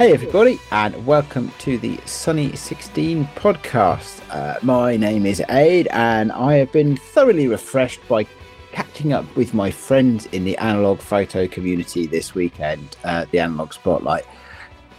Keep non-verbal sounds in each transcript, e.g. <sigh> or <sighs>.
Hey, everybody, and welcome to the Sunny 16 podcast. Uh, my name is Ade, and I have been thoroughly refreshed by catching up with my friends in the analog photo community this weekend, uh, the Analog Spotlight.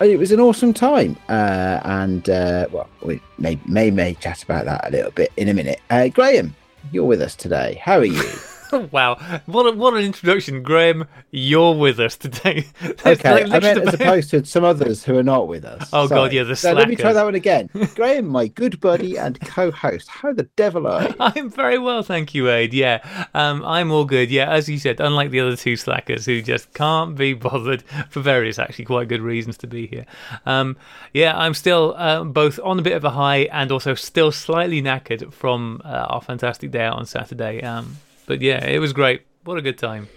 It was an awesome time, uh, and uh, well, we may, may may chat about that a little bit in a minute. Uh, Graham, you're with us today. How are you? <laughs> wow, what a, what an introduction, Graham! You're with us today. <laughs> okay, like I meant as opposed to some others who are not with us. Oh Sorry. god, yeah, the so let me try that one again. <laughs> Graham, my good buddy and co-host. How the devil are you? I'm very well, thank you, Ade. Yeah, um, I'm all good. Yeah, as you said, unlike the other two slackers who just can't be bothered for various actually quite good reasons to be here. Um, yeah, I'm still uh, both on a bit of a high and also still slightly knackered from uh, our fantastic day out on Saturday. Um, but yeah, it was great. What a good time.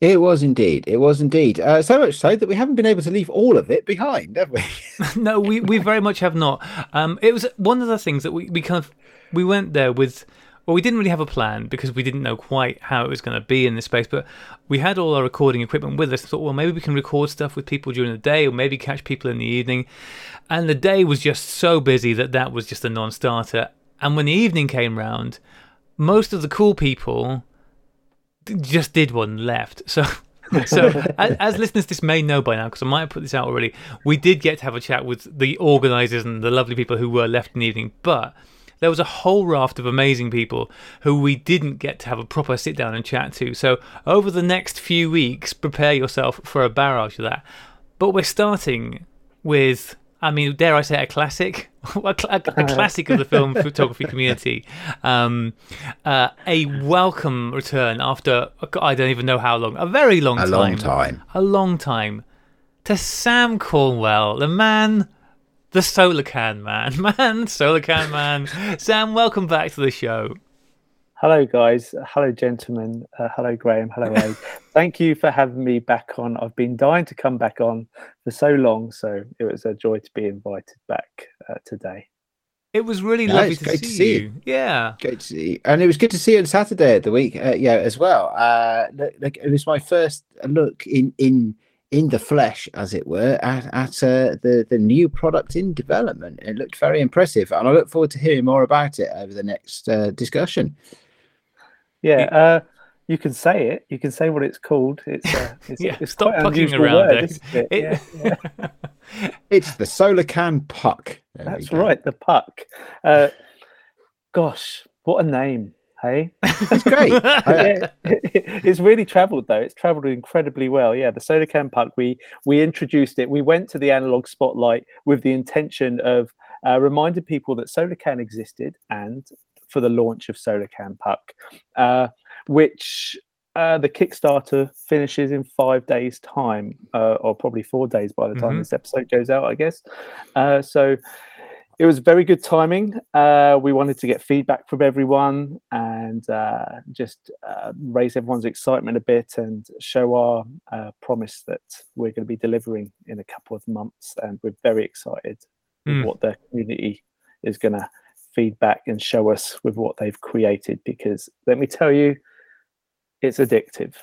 It was indeed. It was indeed. Uh, so much so that we haven't been able to leave all of it behind, have we? <laughs> <laughs> no, we, we very much have not. Um, it was one of the things that we, we kind of we went there with. Well, we didn't really have a plan because we didn't know quite how it was going to be in this space. But we had all our recording equipment with us. Thought, well, maybe we can record stuff with people during the day, or maybe catch people in the evening. And the day was just so busy that that was just a non-starter. And when the evening came round, most of the cool people just did one left. So, <laughs> so as, as, listeners, this may know by now because I might have put this out already. We did get to have a chat with the organisers and the lovely people who were left in the evening, but there was a whole raft of amazing people who we didn't get to have a proper sit down and chat to. So, over the next few weeks, prepare yourself for a barrage of that. But we're starting with I mean, dare I say, a classic, <laughs> a, a, <laughs> a classic of the film photography community. Um, uh, a welcome return after I don't even know how long, a very long a time, long time, a long time, to Sam Cornwell, the man, the solar can man, <laughs> man, solar can man. Sam, welcome back to the show. Hello, guys. Hello, gentlemen. Uh, hello, Graham. Hello, Ade. Thank you for having me back on. I've been dying to come back on for so long, so it was a joy to be invited back uh, today. It was really no, lovely to, see, to see, you. Yeah, great to see you. And it was good to see you on Saturday of the week. Uh, yeah, as well. Uh, like it was my first look in in in the flesh, as it were, at, at uh, the the new product in development. It looked very impressive, and I look forward to hearing more about it over the next uh, discussion. Yeah, uh, you can say it. You can say what it's called. It's, uh, <laughs> it's, yeah, it's stop pucking around word, it. it? it yeah, yeah. <laughs> it's the solar can puck. There That's right, the puck. Uh, gosh, what a name! Hey, that's great. <laughs> yeah, <laughs> it's really travelled though. It's travelled incredibly well. Yeah, the solar can puck. We we introduced it. We went to the analog spotlight with the intention of uh, reminding people that solar can existed and for the launch of Solar Can Puck, uh, which uh, the Kickstarter finishes in five days' time, uh, or probably four days by the time mm-hmm. this episode goes out, I guess. Uh, so it was very good timing. Uh, we wanted to get feedback from everyone and uh, just raise everyone's excitement a bit and show our promise that we're going to be delivering in a couple of months. And we're very excited mm. with what the community is going to feedback and show us with what they've created because let me tell you, it's addictive.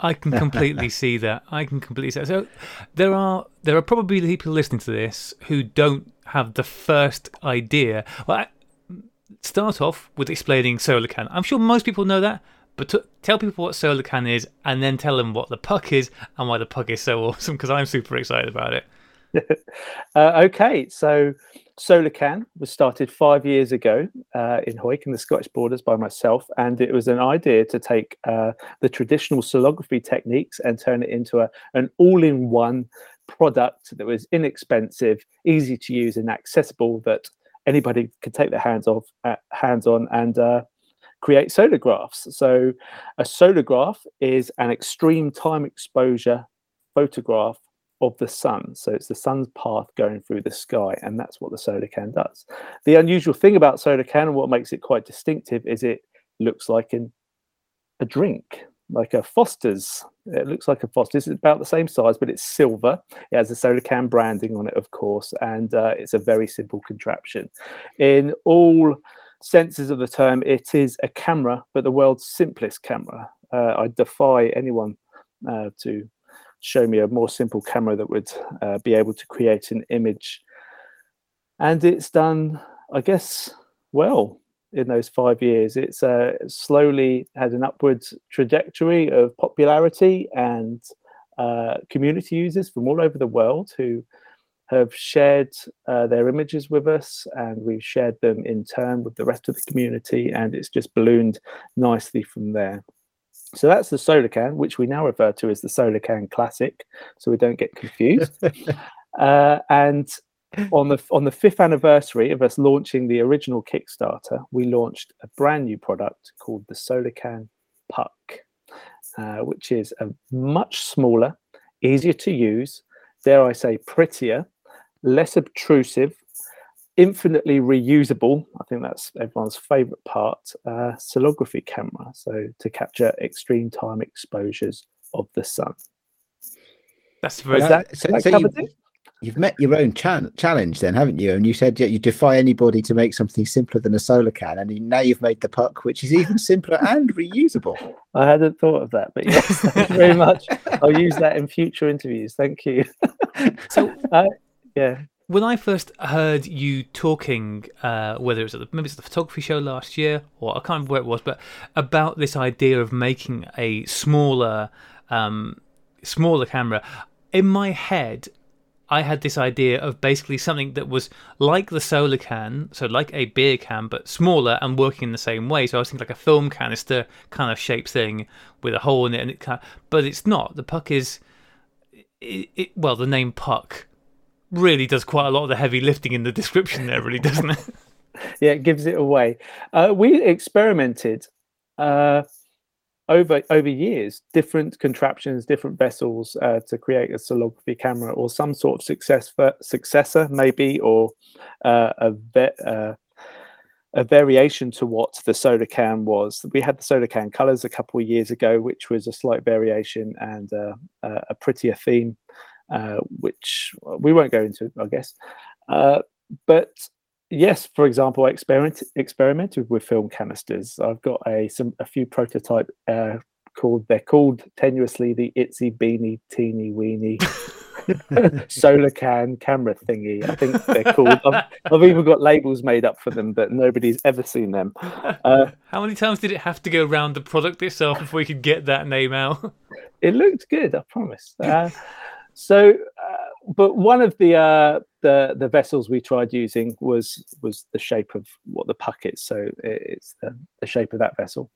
I can <laughs> completely see that. I can completely see that. So there are there are probably people listening to this who don't have the first idea. Well, I, start off with explaining solar can. I'm sure most people know that, but to, tell people what solar can is, and then tell them what the puck is and why the puck is so <laughs> awesome. Because I'm super excited about it. <laughs> uh, okay, so SolarCan was started five years ago uh, in Hawick in the Scottish Borders by myself, and it was an idea to take uh, the traditional solargraphy techniques and turn it into a, an all-in-one product that was inexpensive, easy to use, and accessible that anybody could take their hands off, uh, hands on, and uh, create solargraphs. So, a solargraph is an extreme time exposure photograph of the sun. So it's the sun's path going through the sky, and that's what the solar can does. The unusual thing about solar can and what makes it quite distinctive is it looks like an, a drink, like a Foster's. It looks like a Foster's. It's about the same size, but it's silver. It has the solar can branding on it, of course, and uh, it's a very simple contraption. In all senses of the term, it is a camera, but the world's simplest camera. Uh, I defy anyone uh, to show me a more simple camera that would uh, be able to create an image. And it's done, I guess, well in those five years. It's uh, slowly had an upwards trajectory of popularity and uh, community users from all over the world who have shared uh, their images with us and we've shared them in turn with the rest of the community and it's just ballooned nicely from there. So that's the SolarCan, which we now refer to as the SolarCan Classic, so we don't get confused. <laughs> uh, and on the on the fifth anniversary of us launching the original Kickstarter, we launched a brand new product called the SolarCan Puck, uh, which is a much smaller, easier to use, dare I say, prettier, less obtrusive, infinitely reusable. I think that's everyone's favorite part. Uh, solography camera, so to capture extreme time exposures of the sun. That's very. that, so, that so you, it? you've met your own chan challenge then, haven't you? And you said yeah, you defy anybody to make something simpler than a solar can, and now you've made the puck, which is even simpler <laughs> and reusable. I hadn't thought of that, but yes, <laughs> thank you very much. I'll use that in future interviews. Thank you. So <laughs> Uh, yeah. When I first heard you talking, uh, whether it was at the, maybe it's the photography show last year, or I can't remember where it was, but about this idea of making a smaller, um, smaller camera, in my head, I had this idea of basically something that was like the solar can, so like a beer can, but smaller and working in the same way. So I was thinking like a film canister kind of shaped thing with a hole in it, and it kind of, but it's not. The puck is, it, it, well, the name puck really does quite a lot of the heavy lifting in the description there, really, doesn't it? <laughs> yeah, it gives it away. Uh, we experimented uh, over over years, different contraptions, different vessels uh, to create a solargraphy camera or some sort of success successor, maybe, or uh, a ve- uh, a variation to what the SolarCan was. We had the soda can colors a couple of years ago, which was a slight variation and uh, uh, a prettier theme, uh, which we won't go into, I guess. Uh, but yes, for example, I experiment, experimented with film canisters. I've got a some a few prototype uh, called they're called tenuously the itsy beanie teeny weeny <laughs> <laughs> solar can camera thingy. I think they're called. I've, I've even got labels made up for them, but nobody's ever seen them. Uh, <laughs> How many times did it have to go around the product itself before we could get that name out? it looked good, I promise. Uh, so, uh, but one of the uh, the the vessels we tried using was was the shape of what the puck is. So it- it's the, the shape of that vessel,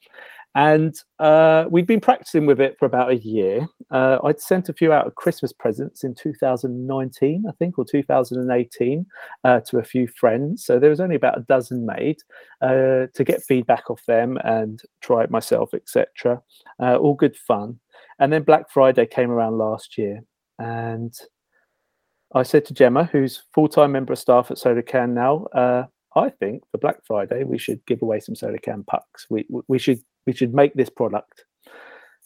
and uh, we'd been practicing with it for about a year. Uh, I'd sent a few out of Christmas presents in 2019, I think, or 2018, uh, to a few friends. So there was only about a dozen made uh, to get feedback off them and try it myself, etc. Uh, all good fun. And then Black Friday came around last year, and I said to Gemma, who's full-time member of staff at SolarCan now, uh, I think for Black Friday we should give away some SolarCan pucks. We we- should we should make this product.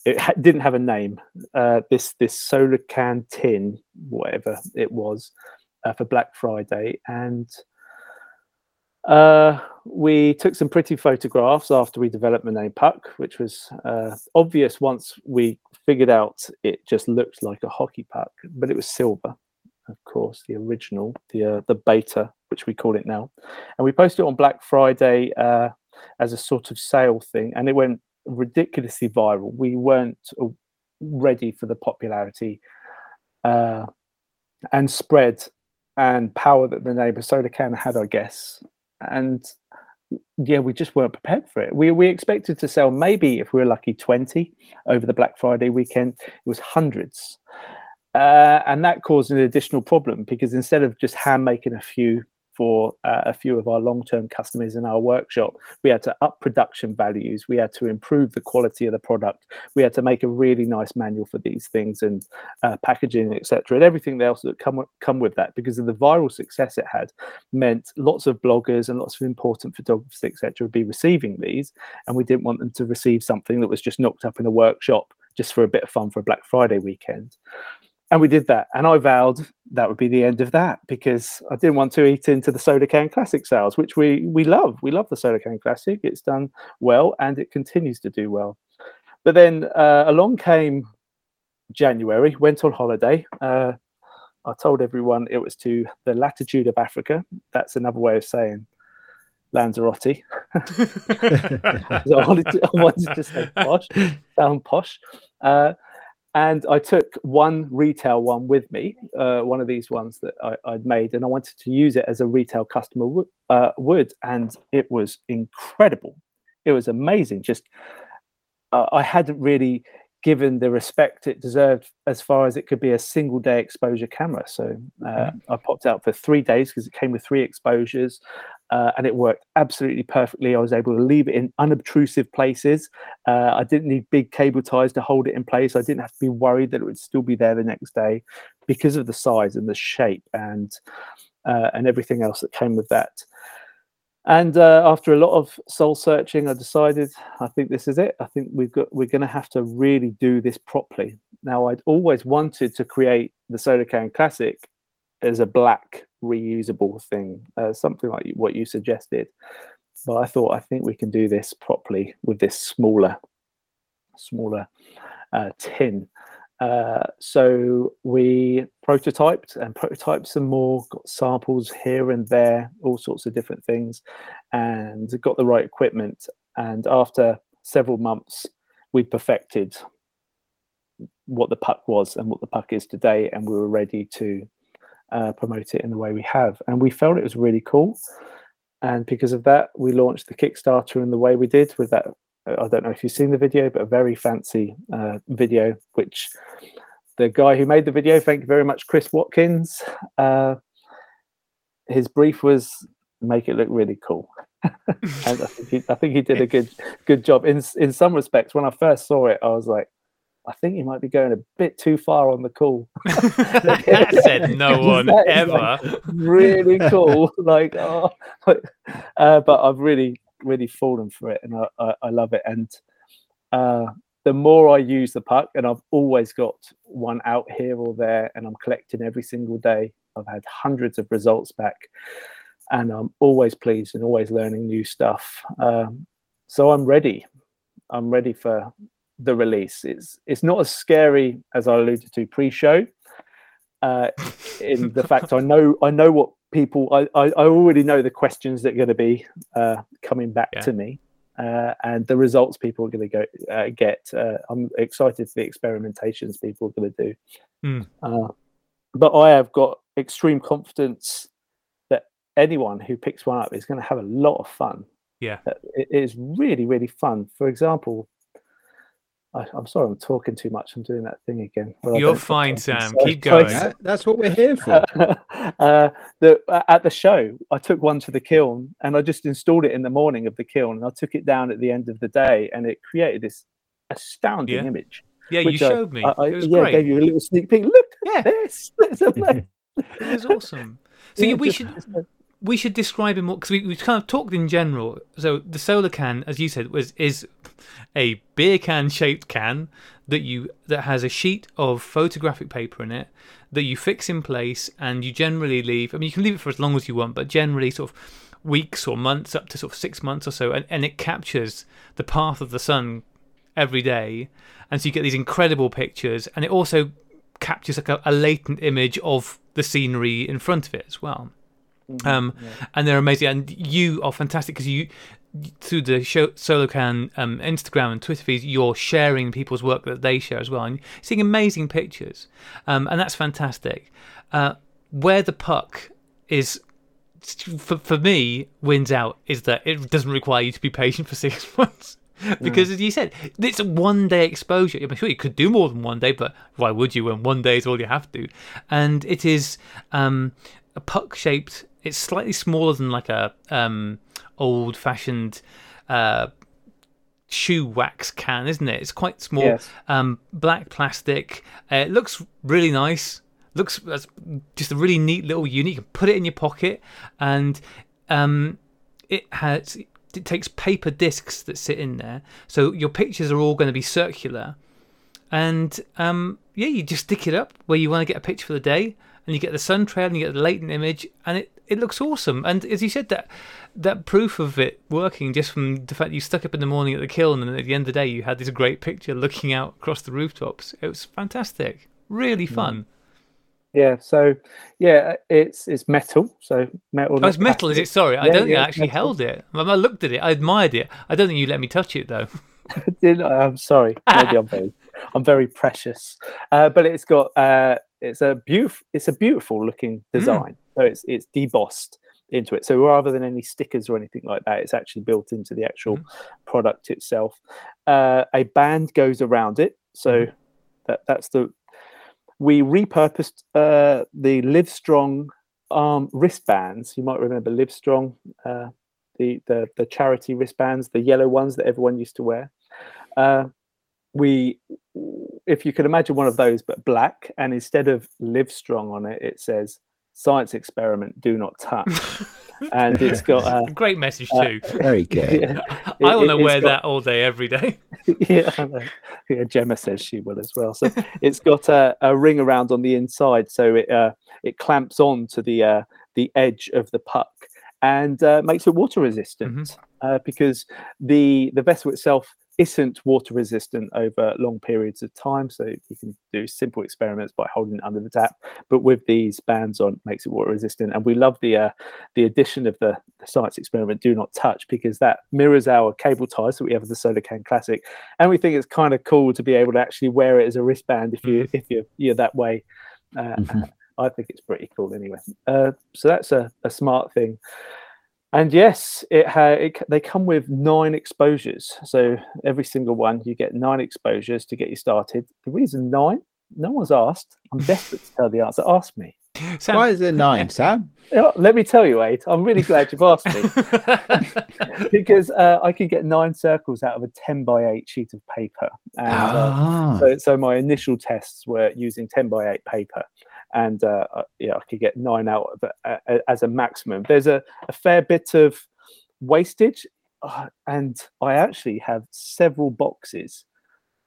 It ha- didn't have a name. Uh, this this SolarCan tin, whatever it was, uh, for Black Friday, and uh, we took some pretty photographs after we developed the name Puck, which was uh, obvious once we figured out it just looked like a hockey puck, but it was silver of course, the original, the uh, the beta, which we call it now, and we posted it on Black Friday uh, as a sort of sale thing, and it went ridiculously viral. We weren't uh, ready for the popularity uh, and spread and power that the neighbour soda can had, I guess, and yeah, we just weren't prepared for it. We we expected to sell maybe if we were lucky twenty over the Black Friday weekend. It was hundreds. Uh, and that caused an additional problem because instead of just hand making a few for uh, a few of our long-term customers in our workshop, we had to up production values. We had to improve the quality of the product. We had to make a really nice manual for these things and uh, packaging, etc., and everything else that come come with that. Because of the viral success it had, meant lots of bloggers and lots of important photographers, etc., would be receiving these, and we didn't want them to receive something that was just knocked up in a workshop just for a bit of fun for a Black Friday weekend and we did that and i vowed that would be the end of that because i didn't want to eat into the SolarCan classic sales which we we love we love the SolarCan classic it's done well and it continues to do well but then uh, along came January, went on holiday. Uh, I told everyone it was to the latitude of Africa. That's another way of saying Lanzarote. so <laughs> <laughs> I, wanted to, I wanted to say posh, sound posh. Uh, and I took one retail one with me, uh, one of these ones that I, would made, and I wanted to use it as a retail customer w- uh, would, and it was incredible. It was amazing. Just uh, I hadn't really given the respect it deserved as far as it could be a single day exposure camera. So uh, mm-hmm. I popped out for three days because it came with three exposures uh, and it worked absolutely perfectly. I was able to leave it in unobtrusive places. Uh, I didn't need big cable ties to hold it in place. I didn't have to be worried that it would still be there the next day because of the size and the shape and uh, and everything else that came with that. And uh, after a lot of soul searching, I decided I think this is it. I think we've got we're going to have to really do this properly. Now, I'd always wanted to create the SolarCan Classic as a black reusable thing, uh, something like what you suggested. But I thought I think we can do this properly with this smaller, smaller uh, tin. Uh, so we prototyped and prototyped some more, got samples here and there, all sorts of different things, and got the right equipment. And after several months, we perfected what the puck was and what the puck is today, and we were ready to uh, promote it in the way we have. And we felt it was really cool. And because of that, we launched the Kickstarter in the way we did with that. I don't know if you've seen the video, but a very fancy uh, video, which the guy who made the video, thank you very much, Chris Watkins. Uh, his brief was make it look really cool. <laughs> and I think, he, I think he did a good good job. In in some respects, when I first saw it, I was like, I think he might be going a bit too far on the cool. <laughs> <laughs> that said no one ever. Like really cool. like, oh, uh, but I've really, really fallen for it, and I, I, I love it. And uh, the more I use the puck, and I've always got one out here or there, and I'm collecting every single day. I've had hundreds of results back, and I'm always pleased and always learning new stuff. Um, so I'm ready. I'm ready for the release. It's it's not as scary as I alluded to pre-show. Uh, in the fact I know I know what people I, I, I already know the questions that are going to be uh, coming back yeah. to me. Uh, and the results people are going to go uh, get. Uh, I'm excited for the experimentations people are going to do. Mm. but I have got extreme confidence that anyone who picks one up is going to have a lot of fun. Yeah, it is really really fun. For example, I, am sorry, I'm talking too much. I'm doing that thing again. You're fine, Sam. Keep going. That, that's what we're here for. <laughs> uh, the, uh, at the show, I took one to the kiln and I just installed it in the morning of the kiln. And I took it down at the end of the day, and it created this astounding yeah. image. Yeah, you showed me. I, it was yeah, great. gave you a little sneak peek. Look yeah. this. <laughs> It's it was awesome. So yeah, we should we should describe him more because we, we kind of talked in general. So the solar can, as you said, was is a beer can shaped can that you that has a sheet of photographic paper in it that you fix in place and you generally leave. I mean, you can leave it for as long as you want, but generally sort of weeks or months, up to sort of six months or so, and, and it captures the path of the sun every day, and so you get these incredible pictures, and it also captures like a, a latent image of the scenery in front of it as well. Mm-hmm, um, yeah. and they're amazing. And you are fantastic because you, through the show, SolarCan um, Instagram and Twitter feeds, you're sharing people's work that they share as well, and seeing amazing pictures, um, and that's fantastic. Uh, where the puck is, for for me, wins out is that it doesn't require you to be patient for <laughs> six months. because mm. as you said, it's a one day exposure. I'm sure you could do more than one day, but why would you when one day is all you have to? And it is um, a puck shaped it's slightly smaller than like a um, old fashioned uh, shoe wax can, isn't it? It's quite small. Yes. Um, black plastic. Uh, it looks really nice. Looks just a really neat little unit. You can put it in your pocket, and um, it has. It takes paper discs that sit in there, so your pictures are all going to be circular. And um, yeah, you just stick it up where you want to get a picture for the day, and you get the sun trail and you get the latent image, and it it looks awesome. And as you said, that that proof of it working just from the fact you stuck up in the morning at the kiln, and at the end of the day, you had this great picture looking out across the rooftops. It was fantastic, really fun. Mm. Yeah, so yeah, it's it's metal. So metal. Oh, it's metal, is it? Sorry, yeah, I don't think I actually metal. held it. I looked at it, I admired it. I don't think you let me touch it though. <laughs> <laughs> I'm sorry. Maybe I'm very, I'm very precious. Uh, but it's got uh, it's a beautiful, it's a beautiful looking hmm. design. Mm. So it's it's debossed into it. So rather than any stickers or anything like that, it's actually built into the actual mm. product itself. Uh, a band goes around it. So mm. that that's the we repurposed uh, the Livestrong arm wristbands. You might remember Livestrong, uh, the, the the charity wristbands, the yellow ones that everyone used to wear. Uh, we, if you can imagine one of those, but black, and instead of Livestrong on it, it says "Science Experiment, Do Not Touch." <laughs> and it's got a <laughs> great message uh, too. <laughs> Very good. Yeah, I want to wear got, that all day, every day. yeah, yeah, Gemma says she will as well. So it's got a, a ring around on the inside, so it uh, it clamps on to the uh, the edge of the puck and uh, makes it water resistant mm-hmm. Uh, because the the vessel itself isn't water resistant over long periods of time. So you can do simple experiments by holding it under the tap, but with these bands on, makes it water resistant. And we love the uh, the addition of the, the, science experiment "Do Not Touch" because that mirrors our cable ties that we have with the Solar Can Classic, and we think it's kind of cool to be able to actually wear it as a wristband if you mm-hmm. if you're you're that way. Uh, mm-hmm. I think it's pretty cool anyway. Uh, so that's a, a smart thing. And yes, it, ha- it they come with nine exposures. So every single one, you get nine exposures to get you started. The reason nine, no one's asked. I'm desperate to tell the answer. Ask me. Sam, Why is it nine, <laughs> Sam? Let me tell you, Wade. I'm really glad you've asked me <laughs> because uh, I could get nine circles out of a 10 by 8 sheet of paper. And, uh, ah. so, so my initial tests were using 10 by 8 paper and uh, uh, yeah, I could get nine out of it uh, as a maximum. There's a, a fair bit of wastage, uh, and I actually have several boxes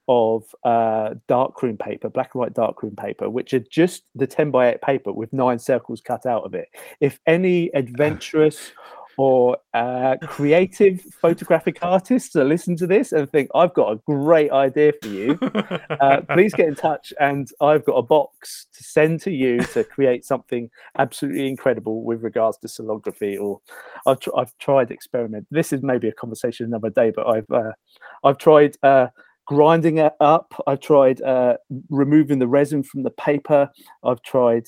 of uh, darkroom paper, black and white darkroom paper, which are just the 10 by 8 paper with nine circles cut out of it. If any <sighs> adventurous or uh, creative photographic artists to listen to this and think I've got a great idea for you, <laughs> uh, please get in touch. And I've got a box to send to you to create something absolutely incredible with regards to solargraphy. Or I've, tr- I've tried experiment. This is maybe a conversation another day, but I've uh, I've tried uh, grinding it up. I've tried uh, removing the resin from the paper. I've tried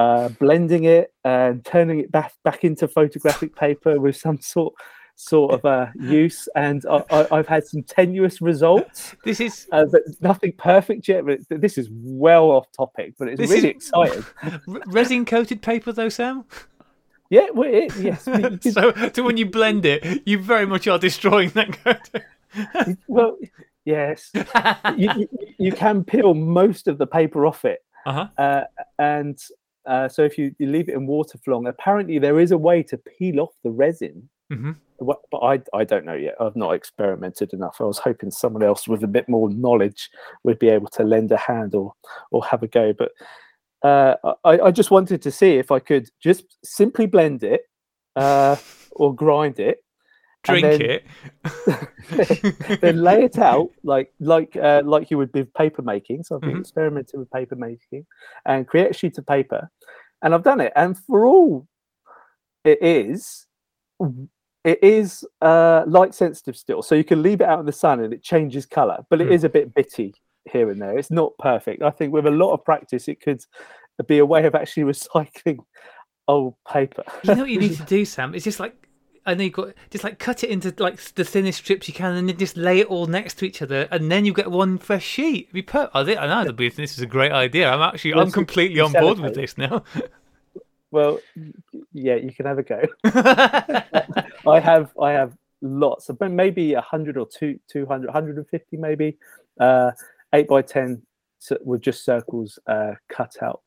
uh, blending it and turning it back back into photographic paper with some sort sort of uh, use, and I, have had some tenuous results. This is uh, nothing perfect yet. But this is well off topic, but it's really exciting. <laughs> resin coated paper, though, Sam. Yeah, well, it, yes. <laughs> so, so when you blend it, you very much are destroying that coating. well, yes, <laughs> you, you, you, can peel most of the paper off it, uh-huh. uh, and uh, so if you, you, leave it in water for long, apparently there is a way to peel off the resin. Mm-hmm. But I, I don't know yet. I've not experimented enough. I was hoping someone else with a bit more knowledge would be able to lend a hand or or have a go. But uh, I, I just wanted to see if I could just simply blend it uh, or grind it drink then, it, <laughs> <laughs> then lay it out like like uh, like you would with paper making. So I've been mm-hmm. experimenting with paper making and create a sheet of paper, and I've done it. And for all it is, it is uh, light sensitive still, so you can leave it out in the sun and it changes color, but it mm. is a bit bitty here and there. It's not perfect. I think with a lot of practice, it could be a way of actually <laughs> recycling old paper. You know what you need to do, Sam? It's just like I know you've got just like cut it into like the thinnest strips you can, and then just lay it all next to each other, and then you get one fresh sheet. It'd be perfect. I think I know this is a great idea. I'm actually I'm completely on board with this now. <laughs> Well, yeah, you can have a go. <laughs> I have I have lots of maybe a hundred or two, 200, 150 maybe, uh, eight by ten with just circles uh, cut out.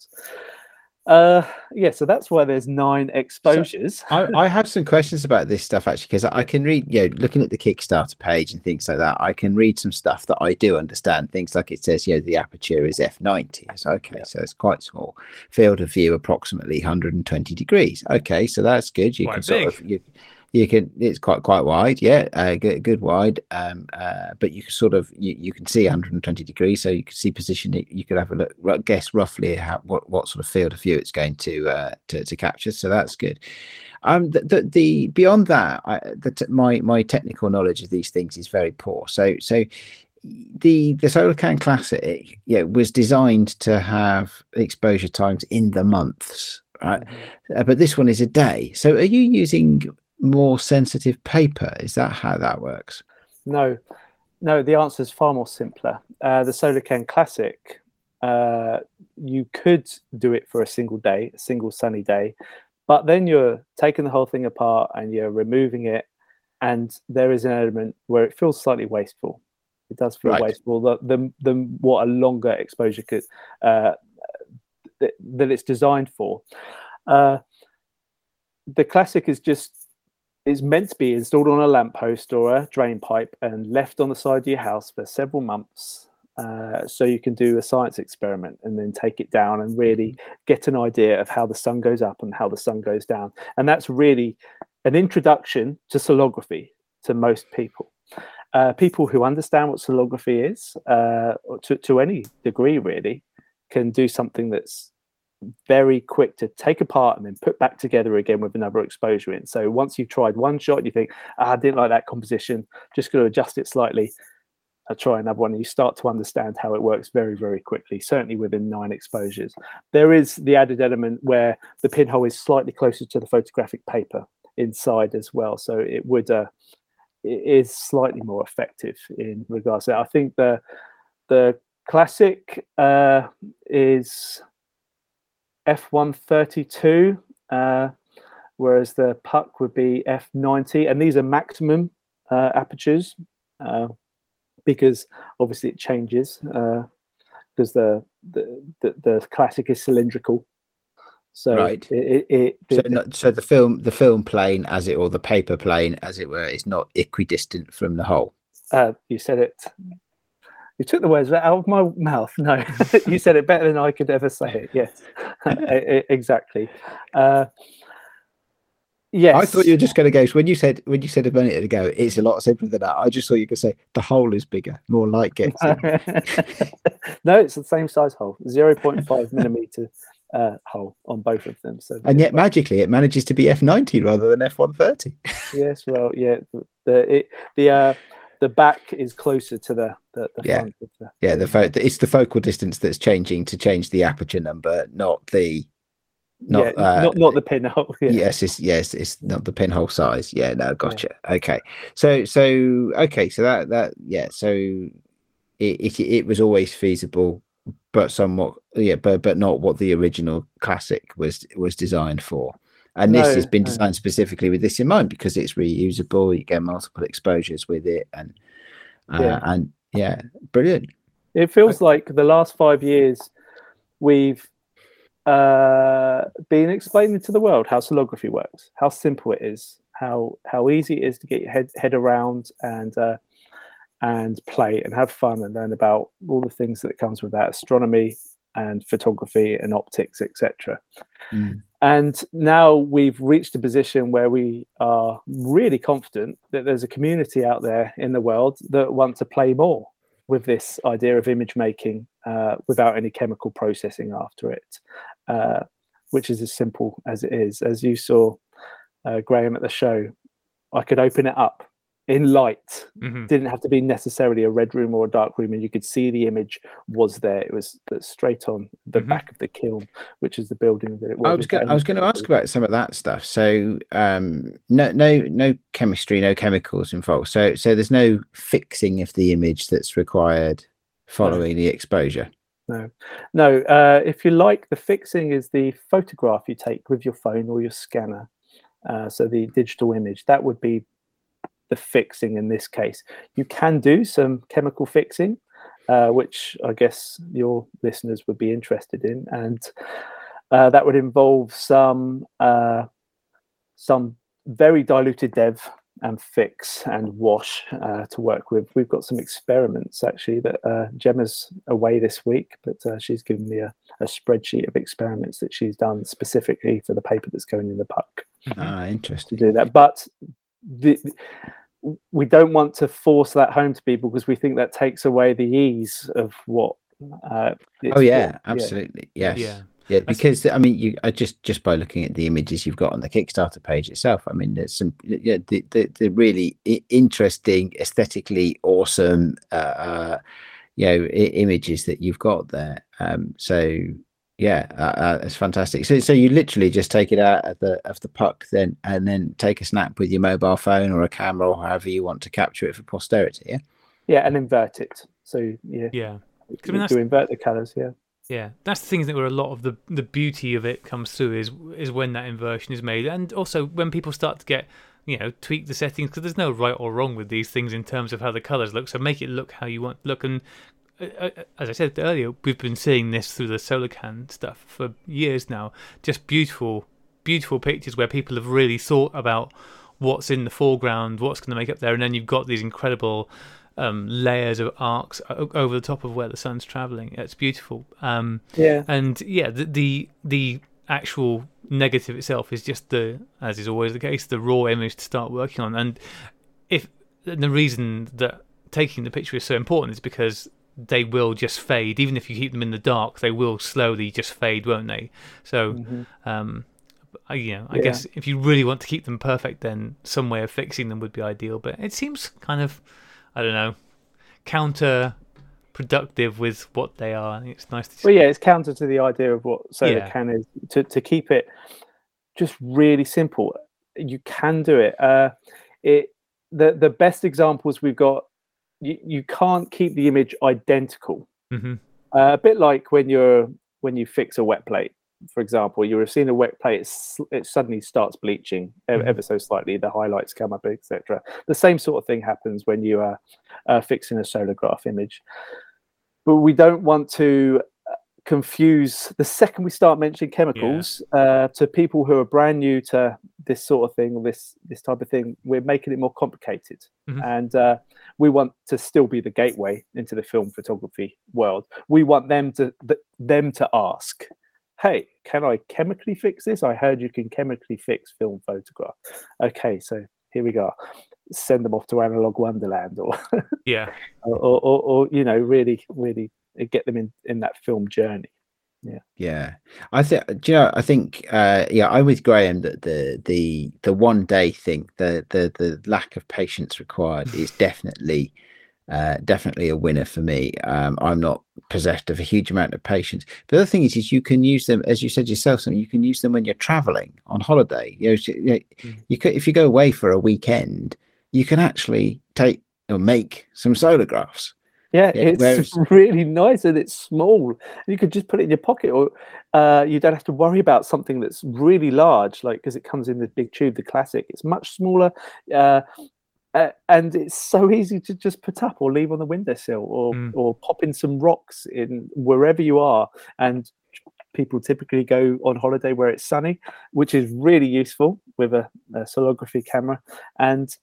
Uh, yeah, so that's why there's nine exposures. I, <laughs> I have some questions about this stuff actually because I can read, you know, looking at the Kickstarter page and things like that. I can read some stuff that I do understand. Things like it says, you know, the aperture is f90. It's okay, Yeah. so it's quite small. Field of view approximately 120 degrees. Okay, so that's good. You Quite can sort of you, you can it's quite quite wide yeah uh, good, good wide um uh, but you can sort of you, you can see 120 degrees so you can see position you could have a look guess roughly how what, what sort of field of view it's going to uh to, to capture so that's good um the, the, the beyond that I, the t- my my technical knowledge of these things is very poor so so the the Solarcan Classic yeah was designed to have exposure times in the months right uh, but this one is a day. So are you using more sensitive paper? Is that how that works? No, no, the answer is far more simpler. Uh, the SolarCan Classic, uh, you could do it for a single day, a single sunny day, but then you're taking the whole thing apart and you're removing it, and there is an element where it feels slightly wasteful. It does feel Right. wasteful. The, the, the what a longer exposure could uh, that, that it's designed for. Uh, the classic is just is meant to be installed on a lamppost or a drain pipe and left on the side of your house for several months. Uh, so you can do a science experiment and then take it down and really get an idea of how the sun goes up and how the sun goes down. And that's really an introduction to solargraphy to most people. Uh, people who understand what solargraphy is uh, to, to any degree really can do something that's very quick to take apart and then put back together again with another exposure in. So once you've tried one shot, you think, ah, I didn't like that composition, just going to adjust it slightly. I'll try another one, and you start to understand how it works very, very quickly, certainly within nine exposures. There is the added element where the pinhole is slightly closer to the photographic paper inside as well. So it would, uh, it is slightly more effective in regards to that. I think the, the classic uh, is F132, uh, whereas the puck would be F90, and these are maximum uh, apertures uh, because obviously it changes because the, the the the classic is cylindrical. So Right. it, it, it So, the- not, so the film, the film plane, as it or the paper plane, as it were, is not equidistant from the hole. uh, you said it. You took the words out of my mouth. No, <laughs> you said it better than I could ever say it. Yes, <laughs> exactly. Uh, yes, I thought you were just going to go. when you said when you said a minute ago, it's a lot simpler than that. I just thought you could say the hole is bigger, more light gets in. <laughs> no, it's the same size hole, zero point five millimeter uh, hole on both of them. So and yet magically it manages to be F90 rather than F130. yes, well, yeah, the it, the uh, the back is closer to the the, the Yeah. front the Yeah, the fo- it's the focal distance that's changing to change the aperture number, not the not yeah, uh, not not the pinhole. <laughs> Yeah. yes it's yes it's not the pinhole size yeah no gotcha okay so so okay so that that yeah so it, it it was always feasible but somewhat yeah but but not what the original classic was was designed for and this has No, been no. designed specifically with this in mind because it's reusable you get multiple exposures with it and uh, Yeah. and yeah brilliant It feels like the last five years we've uh, been explaining to the world how solargraphy works, how simple it is, how how easy it is to get your head head around and uh, and play and have fun and learn about all the things that comes with that astronomy and photography and optics, etc. Mm. And now we've reached a position where we are really confident that there's a community out there in the world that want to play more with this idea of image making uh, without any chemical processing after it, uh, which is as simple as it is. As you saw, uh, Graham, at the show, I could open it up in light. Mhm. Didn't have to be necessarily a red room or a dark room, and you could see the image was there. It was straight on the Mhm. back of the kiln, which is the building that it was. I was going. I was going to ask about some of that stuff. So, um, no, no, no chemistry, no chemicals involved. So, so there's no fixing of the image that's required following the exposure. No no, uh, if you like, the fixing is the photograph you take with your phone or your scanner. Uh, so the digital image that would be the fixing in this case. You can do some chemical fixing, uh, which I guess your listeners would be interested in, and Uh, that would involve some uh, some very diluted dev and fix and wash uh, to work with. We've got some experiments actually that uh, Gemma's away this week, but uh, she's given me a, a, spreadsheet of experiments that she's done specifically for the paper that's going in the puck. Ah, interesting. To do that, but the, we don't want to force that home to people because we think that takes away the ease of what. Uh, oh yeah, absolutely. Yes. Yeah. Yeah, because I mean, you I just just by looking at the images you've got on the Kickstarter page itself, I mean, there's some yeah, the the, the really interesting, aesthetically awesome, uh, uh you know, I- images that you've got there. Um, so yeah, uh, uh, it's fantastic. So so you literally just take it out of the of the puck, then and then take a snap with your mobile phone or a camera or however you want to capture it for posterity. Yeah. Yeah, and invert it. So yeah. Yeah. I mean, to invert the colors. Yeah. Yeah, that's the thing that where a lot of the the beauty of it comes through is is when that inversion is made, and also when people start to get you know tweak the settings because there's no right or wrong with these things in terms of how the colors look. So make it look how you want look. And as I said earlier, we've been seeing this through the solar can stuff for years now. Just beautiful, beautiful pictures where people have really thought about what's in the foreground, what's going to make up there, and then you've got these incredible um, layers of arcs over the top of where the sun's traveling. It's beautiful. Um, yeah. And yeah, the, the the actual negative itself is just the, as is always the case, the raw image to start working on. And if the reason that taking the picture is so important is because they will just fade, even if you keep them in the dark, they will slowly just fade, won't they? So, mm-hmm. um, I, you know, I yeah. guess if you really want to keep them perfect, then some way of fixing them would be ideal. But it seems kind of I don't know, counter productive with what they are. It's nice to. Well, yeah, it's counter to the idea of what solar yeah. can is to to keep it just really simple. You can do it. Uh, it the the best examples we've got. You, you can't keep the image identical. Mm-hmm. Uh, a bit like when you're when you fix a wet plate for example, you have seen a wet plate, it suddenly starts bleaching mm-hmm. ever so slightly, the highlights come up, etc. The same sort of thing happens when you are uh, fixing a solargraph image. But we don't want to uh, confuse the second we start mentioning chemicals yeah. uh, to people who are brand new to this sort of thing, this this type of thing. We're making it more complicated, mm-hmm. and uh, we want to still be the gateway into the film photography world. We want them to th- them to ask hey, can I chemically fix this? I heard you can chemically fix film photograph. Okay, so here we go. Send them off to Analogue Wonderland, or yeah, or, <laughs> or, or, or, you know, really, really get them in in that film journey. Yeah, yeah. I think you know. I think uh, yeah. I'm with Graham that the the the one day thing, the the the lack of patience required is <laughs> definitely uh, definitely a winner for me. Um, I'm not possessed of a huge amount of patience. but The other thing is, is you can use them, as you said yourself, something you can use them when you're traveling on holiday. You know, you, mm. you could, if you go away for a weekend, you can actually take or make some solargraphs. Yeah, yeah it's <laughs> really nice and it's small. You could just put it in your pocket, or uh, you don't have to worry about something that's really large, like because it comes in the big tube, the classic. It's much smaller. Uh, uh, and it's so easy to just put up or leave on the windowsill or mm. or pop in some rocks in wherever you are and people typically go on holiday where it's sunny which is really useful with a, a solargraphy camera and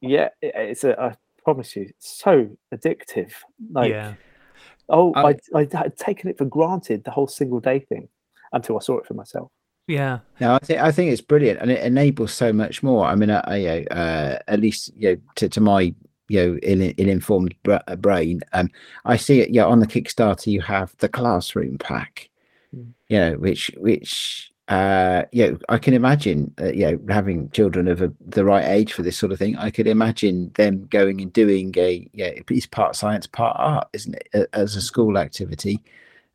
yeah it, it's a i promise you it's so addictive like yeah. oh I, I had taken it for granted the whole single day thing until i saw it for myself yeah. No, I think I think it's brilliant, and it enables so much more. I mean, I, I uh, at least you know to, to my you know ill, ill-informed uh, brain, um, I see it. Yeah, on the Kickstarter, you have the classroom pack. Mm. You know, which which uh, I can imagine, uh, you know, having children of a, the right age for this sort of thing. I could imagine them going and doing a, yeah, it's part science, part art, isn't it, as a school activity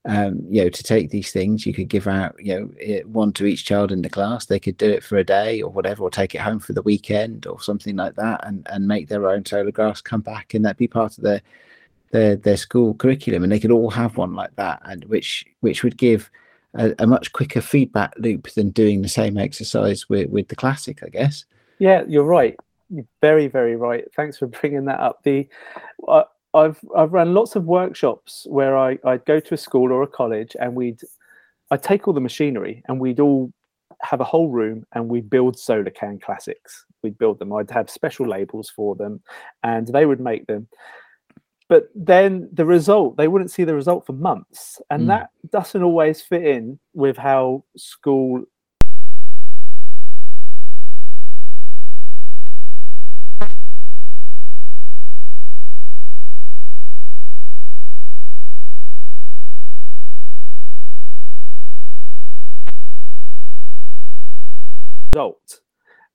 um, you know, to take these things, you could give out, you know, one to each child in the class. They could do it for a day or whatever, or take it home for the weekend or something like that, and and make their own solar graphs come back, and that be part of their their their school curriculum, and they could all have one like that, and which which would give a, a much quicker feedback loop than doing the same exercise with with the classic, I guess. Yeah, you're right. You're very very right. Thanks for bringing that up. The uh, I've I've run lots of workshops where I I'd go to a school or a college and we'd I'd take all the machinery and we'd all have a whole room and we'd build solar can classics. We'd build them. I'd have special labels for them and they would make them. But then the result, they wouldn't see the result for months. And Mm. that doesn't always fit in with how school result.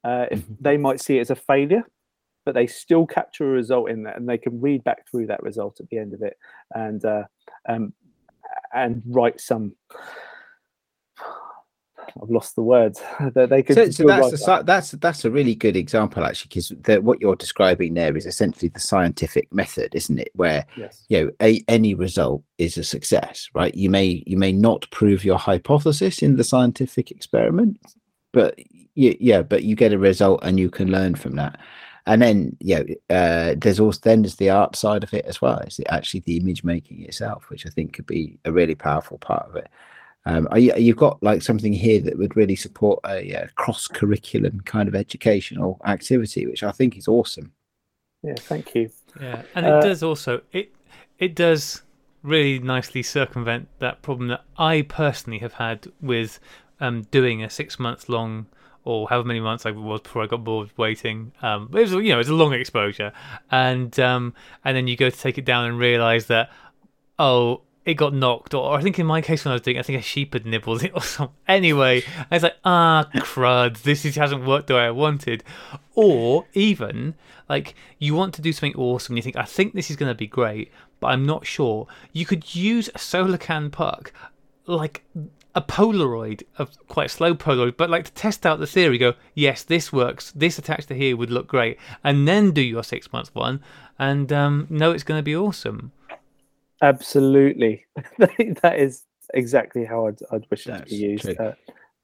Uh, if <laughs> they might see it as a failure, but they still capture a result in that, and they can read back through that result at the end of it, and uh, um, and write some. <sighs> I've lost the words <laughs> that they could. So, so that's a, that's that's a really good example actually because what you're describing there is essentially the scientific method isn't it where yes. you know a, any result is a success right you may you may not prove your hypothesis in the scientific experiment but you, yeah but you get a result and you can learn from that and then you know uh, there's also then there's the art side of it as well it's actually the image making itself which i think could be a really powerful part of it um, are you, you've got like something here that would really support a, uh cross curriculum kind of educational activity which i think is awesome Yeah. Thank you. Yeah, and Uh, it does also it it does really nicely circumvent that problem that I personally have had with um, doing a six months long or however many months I was before I got bored waiting. Um, it was you know it's a long exposure, and um, and then you go to take it down and realize that oh it got knocked or I think in my case when I was doing it, I think a sheep had nibbled it or something. Anyway, I was like ah crud this is, hasn't worked the way I wanted, or even like you want to do something awesome you think I think this is going to be great but I'm not sure. You could use a SolarCan puck like a Polaroid, a quite slow Polaroid, but like to test out the theory, go, yes, this works. This attached to here would look great, and then do your six months one, and um, know it's going to be awesome. Absolutely. <laughs> that is exactly how I'd, I'd wish it to be used. Uh,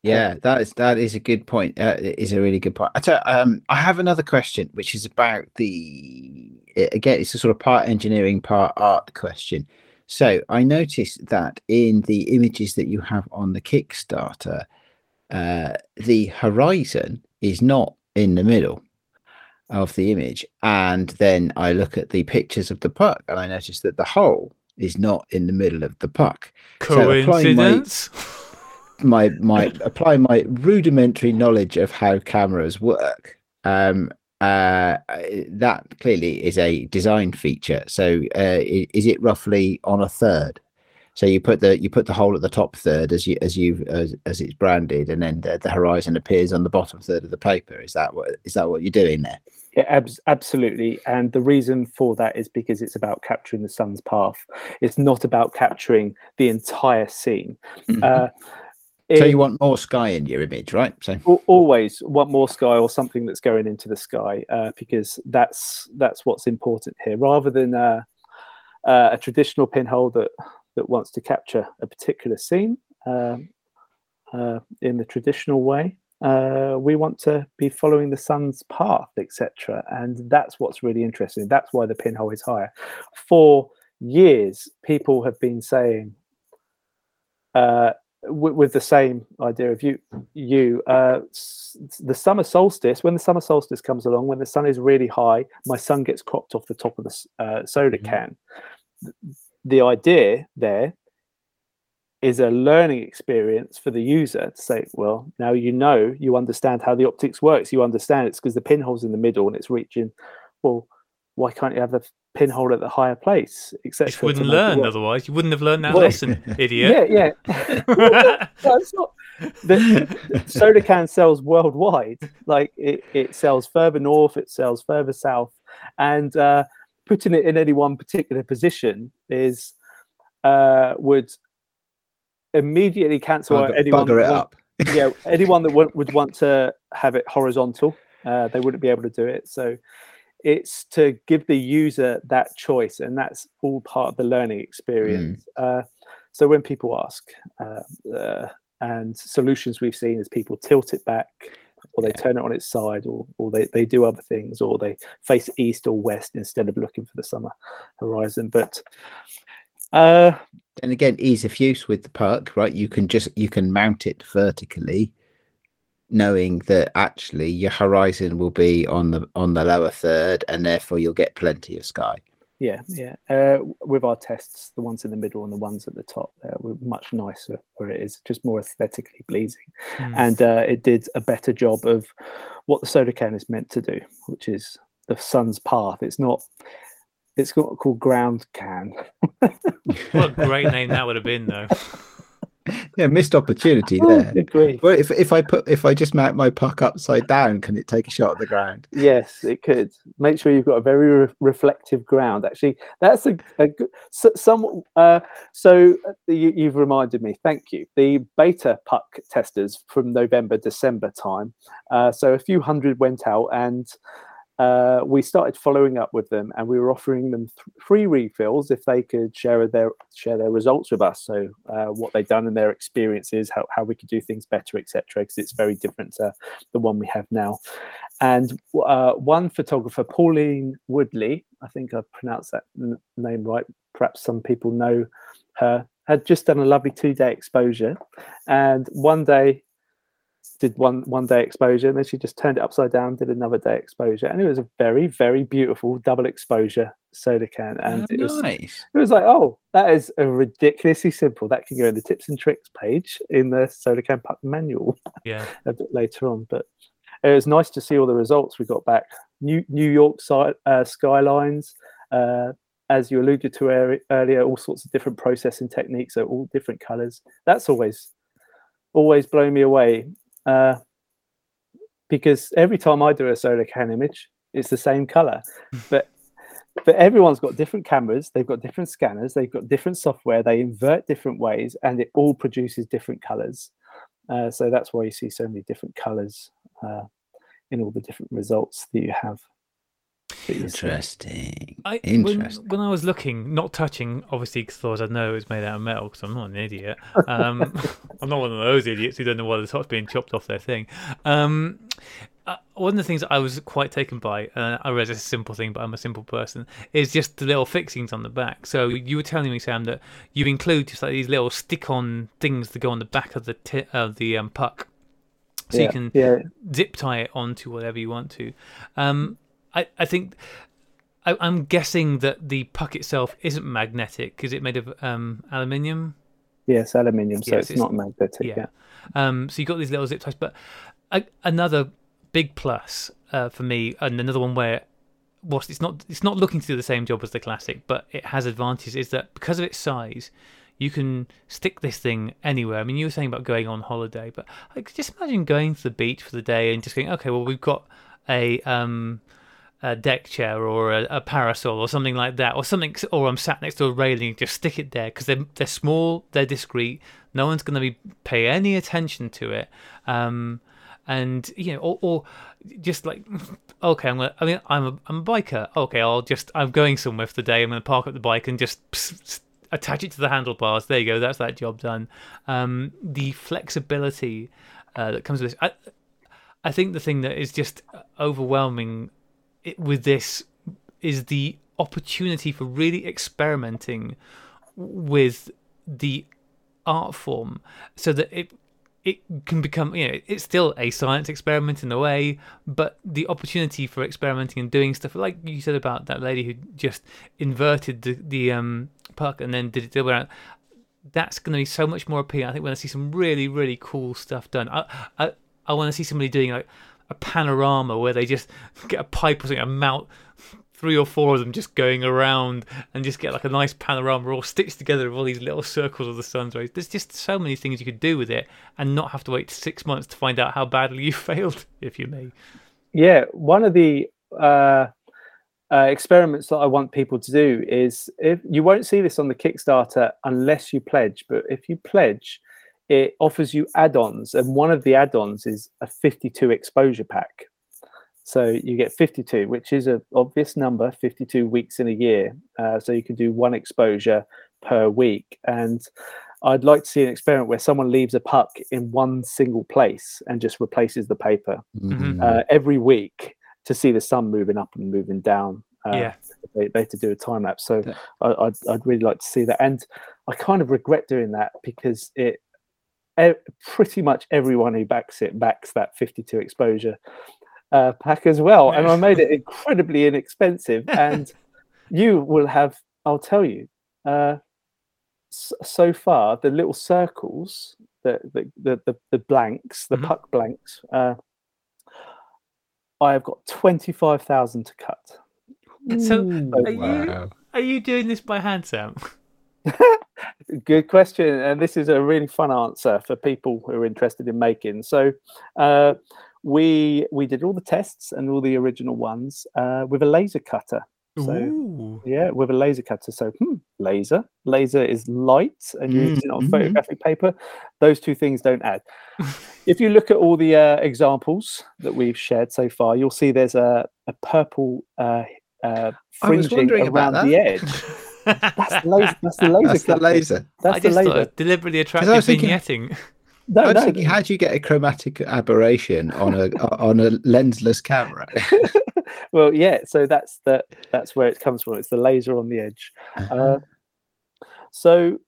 Yeah, that is that is a good point. Uh, it is a really good point. I tell, um, I have another question, which is about the again, it's a sort of part engineering, part art question. So I noticed that in the images that you have on the Kickstarter, uh, the horizon is not in the middle of the image, and then I look at the pictures of the puck, and I notice that the hole is not in the middle of the puck. So my- Coincidence? <laughs> my my apply my rudimentary knowledge of how cameras work um uh that clearly is a design feature so uh is it roughly on a third so you put the you put the hole at the top third as you as you as, as it's branded and then the, the horizon appears on the bottom third of the paper is that what is that what you're doing there Yeah, abs- absolutely. And the reason for that is because it's about capturing the sun's path. It's not about capturing the entire scene. Uh, so you want more sky in your image right so always want more sky or something that's going into the sky uh, because that's that's what's important here, rather than uh, uh, a traditional pinhole that that wants to capture a particular scene um, uh, in the traditional way. Uh, we want to be following the sun's path, etc., and that's what's really interesting. That's why the pinhole is higher. For years, people have been saying. With, with the same idea of you you uh s- the summer solstice when the summer solstice comes along when the sun is really high my sun gets cropped off the top of the uh, soda Mhm. can the idea there is a learning experience for the user to say well now you know you understand how the optics works you understand it's because the pinhole's in the middle and it's reaching well why can't you have the pinhole at the higher place etc You wouldn't learn otherwise. You wouldn't have learned that Well, lesson, <laughs> idiot. yeah yeah <laughs> no, it's not. The, SolarCan sells worldwide. Like it, it sells further north, it sells further south, and uh, putting it in any one particular position is uh, would immediately cancel out anyone. bugger it that want- up <laughs> yeah, anyone that would, would want to have it horizontal, uh, they wouldn't be able to do it. So it's to give the user that choice, and that's all part of the learning experience. Uh, so when people ask, uh, uh, and solutions we've seen is people tilt it back, or they Yeah. turn it on its side, or or they, they do other things, or they face east or west instead of looking for the summer horizon. But Uh, And again, ease of use with the puck, right? You can just you can mount it vertically, knowing that actually your horizon will be on the on the lower third, and therefore you'll get plenty of sky. yeah, yeah. Uh, with our tests, the ones in the middle and the ones at the top, uh, were much nicer where it is, just more aesthetically pleasing. Hmm. and uh, it did a better job of what the SolarCan is meant to do, which is the sun's path. It's not. It's got called ground can. What a great <laughs> name that would have been, though. Yeah, missed opportunity Oh, there. agree. Well, if if I put if I just mount my puck upside down, can it take a shot at the ground? Yes, it could. Make sure you've got a very re- reflective ground. Actually, that's a, a good. So, some. Uh, so uh, you, you've reminded me. Thank you. The beta puck testers from November, December time. Uh, so a few hundred went out, and uh, we started following up with them, and we were offering them th- free refills if they could share their share their results with us. So uh, what they've done and their experiences, how how we could do things better, etc. Because it's very different to the one we have now. And uh, one photographer, Pauline Woodley, I think I've pronounced that n- name right. Perhaps some people know her. Had just done a lovely two-day exposure, and one day did one one day exposure, and then she just turned it upside down, did another day exposure, and it was a very very beautiful double exposure SolarCan, and Oh, it was nice. it was like, oh, that is a ridiculously simple. That can go in the tips and tricks page in the SolarCan puck manual Yeah. <laughs> a bit later on. But it was nice to see all the results we got back. New New York side, uh, skylines, uh, as you alluded to ear- earlier, all sorts of different processing techniques, so all different colours. That's always always blown me away uh, because every time I do a SolarCan image, it's the same colour, <laughs> but but everyone's got different cameras they've got different scanners they've got different software they invert different ways and it all produces different colors uh, so that's why you see so many different colors uh, in all the different results that you have that you see. Interesting. I, when, Interesting. when I was looking, not touching, obviously, because I I know it's made out of metal, because I'm not an idiot. Um, <laughs> I'm not one of those idiots who don't know why the top's being chopped off their thing. Um, uh, one of the things I was quite taken by, uh, I realize it's a simple thing, but I'm a simple person, is just the little fixings on the back. So you were telling me, Sam, that you include just like these little stick-on things that go on the back of the ti- of the um, puck, so yeah, you can yeah zip tie it onto whatever you want to. Um, I, I think I, I'm guessing that the puck itself isn't magnetic. Is it made of um, aluminium? yes aluminium so Yes, it's, it's- not magnetic yeah. yeah. Um, so you got these little zip ties, but a, another big plus uh, for me, and another one where whilst it's not it's not looking to do the same job as the classic, but it has advantages. Is that because of its size, you can stick this thing anywhere. I mean, you were saying about going on holiday, but just imagine going to the beach for the day and just going, okay, well, we've got a um, a deck chair or a, a parasol or something like that, or something, or I'm sat next to a railing, just stick it there because they're they're small, they're discreet. No one's going to be pay any attention to it, um, and you know, or, or just like, <laughs> okay, I'm gonna. I mean, I'm a I'm a biker. Okay, I'll just I'm going somewhere for the day. I'm going to park up the bike and just attach it to the handlebars. There you go. That's that job done. Um, the flexibility uh, that comes with this. I, I think the thing that is just overwhelming it, with this is the opportunity for really experimenting with the art form so that it it can become you know it's still a science experiment in a way but the opportunity for experimenting and doing stuff like you said about that lady who just inverted the, the um puck and then did it the other way around that's going to be so much more appealing. I think we're going to see some really really cool stuff done. I i, I want to see somebody doing like a panorama where they just get a pipe or something and mount three or four of them just going around and just get like a nice panorama all stitched together with all these little circles of the sun's rays. There's just so many things you could do with it and not have to wait six months to find out how badly you <laughs> failed, if you may. yeah one of the uh, uh, experiments that i want people to do is if you won't see this on the kickstarter unless you pledge but if you pledge it offers you add-ons and one of the add-ons is a 52 exposure pack so you get 52 which is an obvious number 52 weeks in a year uh, so you can do one exposure per week and i'd like to see an experiment where someone leaves a puck in one single place and just replaces the paper Mm. uh, every week to see the sun moving up and moving down Uh, Yeah. they, they had to do a time lapse. So Yeah. I, I'd, I'd really like to see that. And I kind of regret doing that because it pretty much everyone who backs it backs that 52 exposure uh, pack as well. And I made it incredibly inexpensive. <laughs> And you will have, I'll tell you, uh, so far the little circles, the the the, the, the blanks, the Mhm. puck blanks. Uh, I have got twenty five thousand to cut. So, Ooh, are you- Are you doing this by hand, Sam? <laughs> Good question, and this is a really fun answer for people who are interested in making. So, uh, we we did all the tests and all the original ones uh, with a laser cutter. So Ooh. yeah, with a laser cutter. So hmm, laser, laser is light, and you're using it on photographic paper. Those two things don't add. <laughs> if you look at all the uh, examples that we've shared so far, you'll see there's a, a purple uh, uh, fringing around the edge. <laughs> That's the laser. That's the laser. That's the laser. That's I the laser. thought deliberately I attractive thinking- vignetting. <laughs> No, I was no, thinking, how do you get a chromatic aberration on a on a lensless camera? <laughs> well, yeah. So that's the that's where it comes from. It's the laser on the edge. Uh, so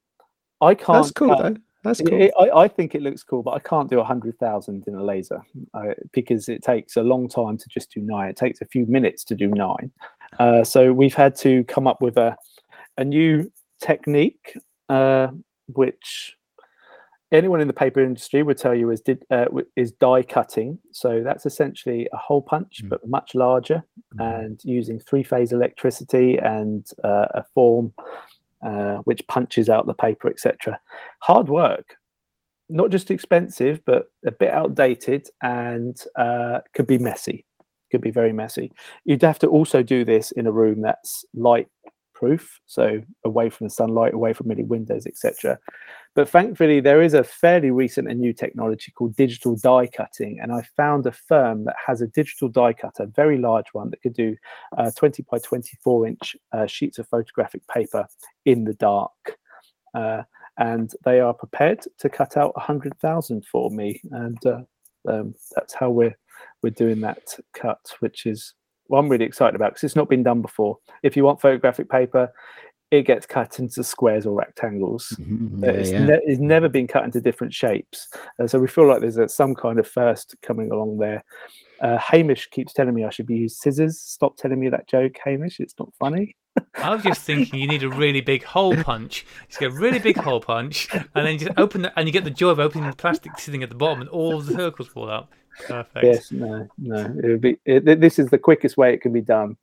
I can't. That's cool cut- though. That's Yeah, cool. it- I, I think it looks cool, but I can't do a hundred thousand in a laser uh, because it takes a long time to just do nine. It takes a few minutes to do nine. Uh, so we've had to come up with a a new technique, uh, which anyone in the paper industry would tell you is did uh, is die cutting. So that's essentially a hole punch, Mm. but much larger, Mhm. and using three phase electricity and uh, a form uh, which punches out the paper, etc. Hard work, not just expensive, but a bit outdated and uh, could be messy. Could be very messy. You'd have to also do this in a room that's light proof, so away from the sunlight, away from any windows, etc. But thankfully, there is a fairly recent and new technology called digital die cutting, and I found a firm that has a digital die cutter, a very large one that could do uh, 20 by 24 inch uh, sheets of photographic paper in the dark. Uh, and they are prepared to cut out 100,000 for me. And uh, um, that's how we're, we're doing that cut, which is what I'm really excited about because it's not been done before. If you want photographic paper, it gets cut into squares or rectangles. Mhm, Uh, yeah, it's, yeah. ne- it's never been cut into different shapes. Uh, so we feel like there's a, some kind of first coming along there. Uh, Hamish keeps telling me I should be using scissors. Stop telling me that joke, Hamish. It's not funny. I was just thinking you need a really big hole punch. Just get a really big hole punch, and then just open the, and you get the joy of opening the plastic sitting at the bottom, and all the circles fall out. Perfect. Yes, no, no. It would be. It, this is the quickest way it can be done.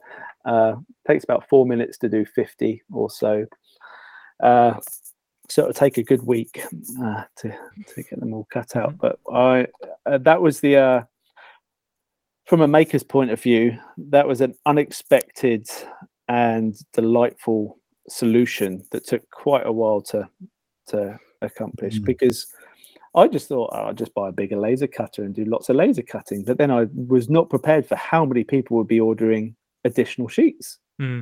Uh, takes about four minutes to do fifty or so. Uh, so it'll take a good week uh, to to get them all cut out. But I uh, that was the uh, from a maker's point of view, that was an unexpected and delightful solution that took quite a while to to accomplish Mm. because I just thought oh, I'll just buy a bigger laser cutter and do lots of laser cutting. But then I was not prepared for how many people would be ordering additional sheets. Hmm.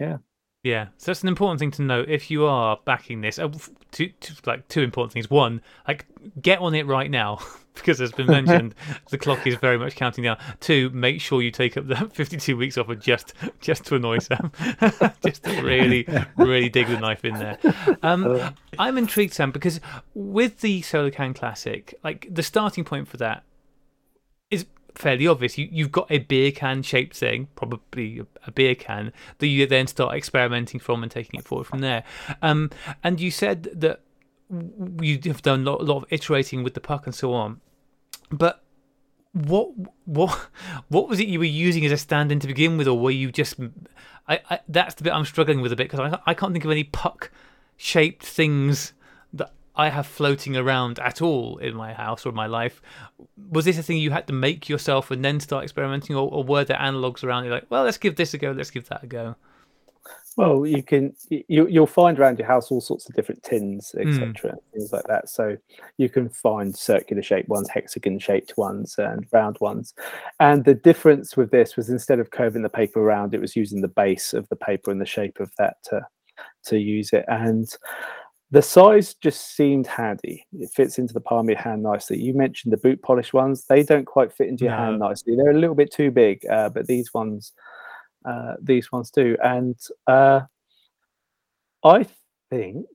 Yeah, so that's an important thing to know if you are backing this. Uh, two, two, like two important things. One, like get on it right now <laughs> because, as been mentioned, <laughs> the clock is very much counting down. Two, make sure you take up the <laughs> 52 weeks offer just just to annoy Sam, just to really really dig the knife in there. Um, Uh, I'm intrigued, Sam, because with the SolarCan Classic, like the starting point for that fairly obvious. You, you've got a beer can shaped thing, probably a, beer can, that you then start experimenting from and taking it forward from there. Um, and you said that you have done a lot, a lot of iterating with the puck and so on. But what what <laughs> what was it you were using as a stand-in to begin with, or were you just? I, I that's the bit I'm struggling with a bit because I I can't think of any puck shaped things that I have floating around at all in my house or my life. Was this a thing you had to make yourself and then start experimenting, or, or were there analogs around? You're like, well, let's give this a go, let's give that a go. Well, you can you you'll find around your house all sorts of different tins, Mm. etc., things like that. So you can find circular shaped ones, hexagon shaped ones, and round ones. And the difference with this was instead of curving the paper around, it was using the base of the paper and the shape of that to to use it. And the size just seemed handy. It fits into the palm of your hand nicely. You mentioned the boot polish ones; they don't quite fit into your hand nicely. They're a little bit too big, uh, but these ones uh, these ones do. And uh, I think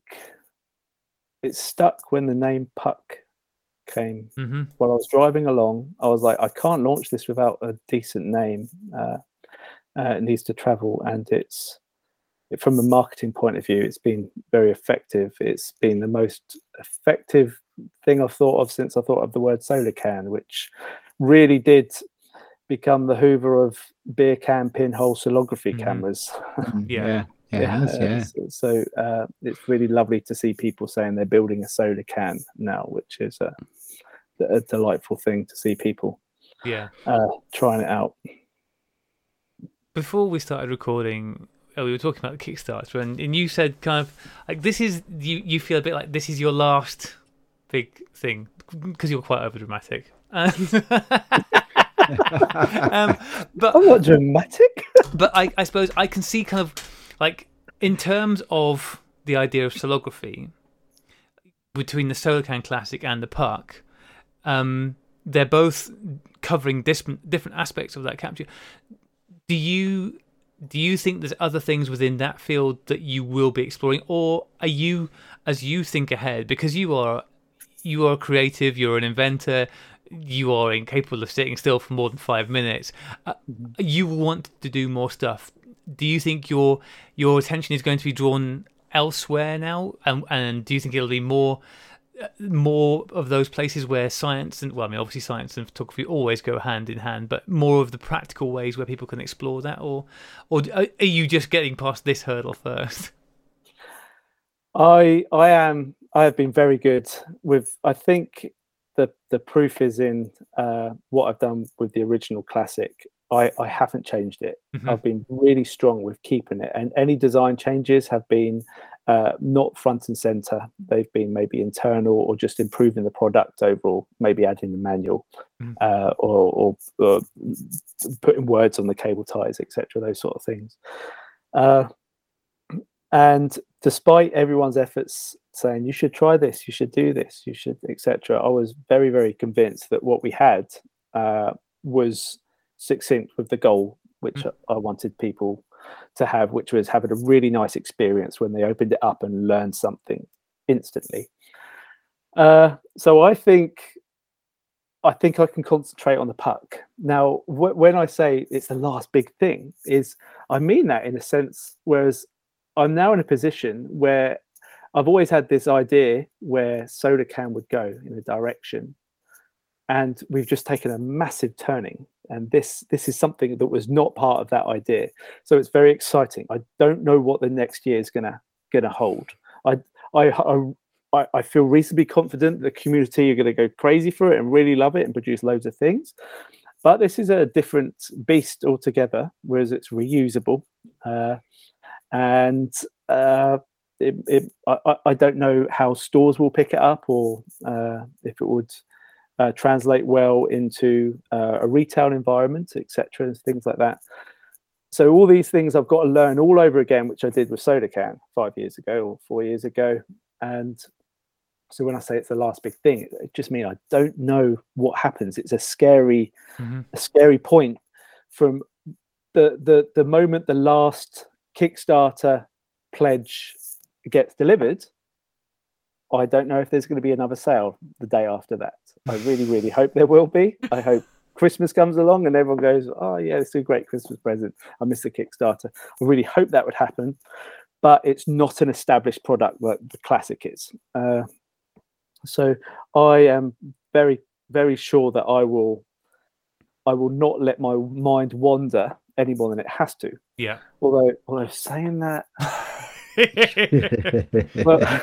it stuck when the name Puck came. hmm While I was driving along, I was like, I can't launch this without a decent name. Uh, uh, it needs to travel, and it's from a marketing point of view, it's been very effective. It's been the most effective thing I've thought of since I thought of the word SolarCan, which really did become the Hoover of beer can pinhole solargraphy Mhm. cameras. Mm, Yeah. yeah, yeah, it has, yeah. So, so, uh, it's really lovely to see people saying they're building a SolarCan now, which is a, a delightful thing to see people Yeah. uh, trying it out. Before we started recording, uh, we were talking about the Kickstarter, and, and you said kind of like this is you. You feel a bit like this is your last big thing because you're quite overdramatic. <laughs> um, but I'm not dramatic. <laughs> but I, I suppose I can see kind of like in terms of the idea of solargraphy between the SolarCan Classic and the Puck, um, they're both covering different different aspects of that capture. Do you do you think there's other things within that field that you will be exploring, or are you as you think ahead because you are you are creative, you're an inventor, you are incapable of sitting still for more than five minutes. Uh, you want to do more stuff. Do you think your your attention is going to be drawn elsewhere now, and and do you think it'll be more more of those places where science and well, I mean, obviously science and photography always go hand in hand, but more of the practical ways where people can explore that, or or are you just getting past this hurdle first? <laughs> I I am I have been very good with I think the the proof is in uh, what I've done with the original classic. I, I haven't changed it. Mhm. I've been really strong with keeping it, and any design changes have been uh, not front and center. They've been maybe internal or just improving the product overall, maybe adding the manual Mhm. uh, or, or, or putting words on the cable ties, etc. Those sort of things. Uh, and despite everyone's efforts saying you should try this, you should do this, you should, etc., I was very, very convinced that what we had uh, was succinct with the goal which I wanted people to have, which was having a really nice experience when they opened it up and learned something instantly. Uh, so I think I think I can concentrate on the puck. Now, wh- when I say it's the last big thing, is I mean that in a sense. Whereas I'm now in a position where I've always had this idea where SolarCan would go in a direction, and we've just taken a massive turning. And this this is something that was not part of that idea. So it's very exciting. I don't know what the next year is gonna gonna hold. I I, I I, feel reasonably confident the community are going to go crazy for it and really love it and produce loads of things. But this is a different beast altogether, whereas it's reusable. Uh, and uh, it, it, I, I- I don't know how stores will pick it up or uh, if it would uh, translate well into uh, a retail environment, etc., and things like that. So all these things I've got to learn all over again, which I did with SolarCan five years ago or four years ago. And so when I say it's the last big thing, it, just means I don't know what happens. It's a scary, Mhm. a scary point from the the the moment the last Kickstarter pledge gets delivered. I don't know if there's going to be another sale the day after that. I really, really hope there will be. I hope Christmas comes along and everyone goes, "Oh yeah, it's a great Christmas present." I missed the Kickstarter. I really hope that would happen, but it's not an established product like the classic is. Uh, so I am very, very sure that I will, I will not let my mind wander any more than it has to. Yeah. Although, although saying that, <laughs> <laughs> well,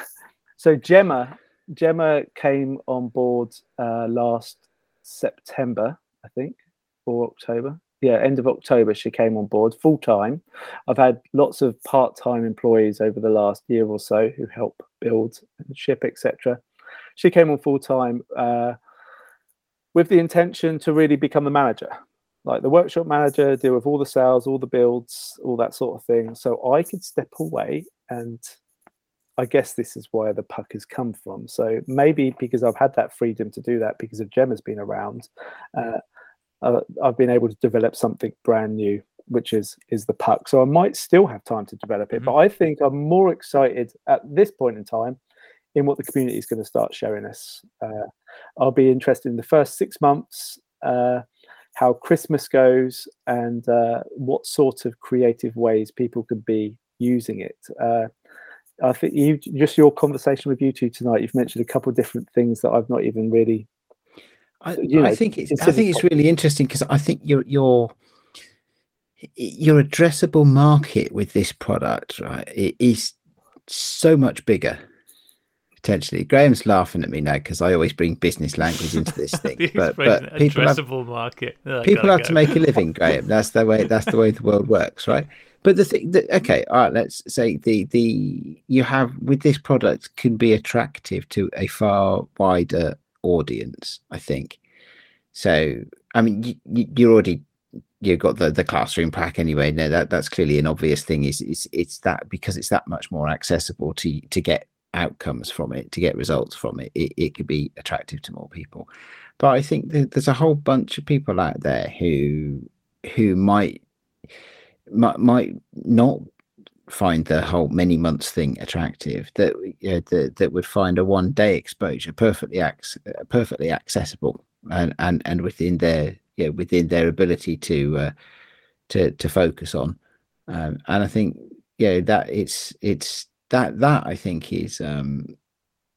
so Gemma, Gemma came on board uh, last September, I think, or October. Yeah, end of October, she came on board full time. I've had lots of part time employees over the last year or so who help build and ship, etc. She came on full time uh, with the intention to really become the manager, like the workshop manager, deal with all the sales, all the builds, all that sort of thing. So I could step away and I guess this is where the puck has come from. So maybe because I've had that freedom to do that because of Gemma's been around, uh, uh, I've been able to develop something brand new which is is the puck. So I might still have time to develop it, Mhm. but I think I'm more excited at this point in time in what the community is going to start showing us. Uh, I'll be interested in the first six months, uh, how Christmas goes, and uh, what sort of creative ways people could be using it. I think you just your conversation with you two tonight. You've mentioned a couple of different things that I've not even really. I, you I think it's I think it's really interesting because I think your your your addressable market with this product, right, it is so much bigger. Potentially, Graham's laughing at me now because I always bring business language into this <laughs> thing. but but people have, market. Oh, people gotta to make a living, Graham. That's the way. That's the way the world works, right? But the thing that okay, all right, let's say the the you have with this product can be attractive to a far wider audience. I think. So I mean, you, you you're already you've got the the classroom pack anyway. No, that that's clearly an obvious thing. Is it's it's that because it's that much more accessible to to get outcomes from it, to get results from it. It it could be attractive to more people. But I think there's a whole bunch of people out there who who might might, might not find the whole many months thing attractive that that, that would find a one day exposure perfectly ac- perfectly accessible and and and within their yeah within their ability to uh, to to focus on. Um, and I think yeah that it's it's that that I think is um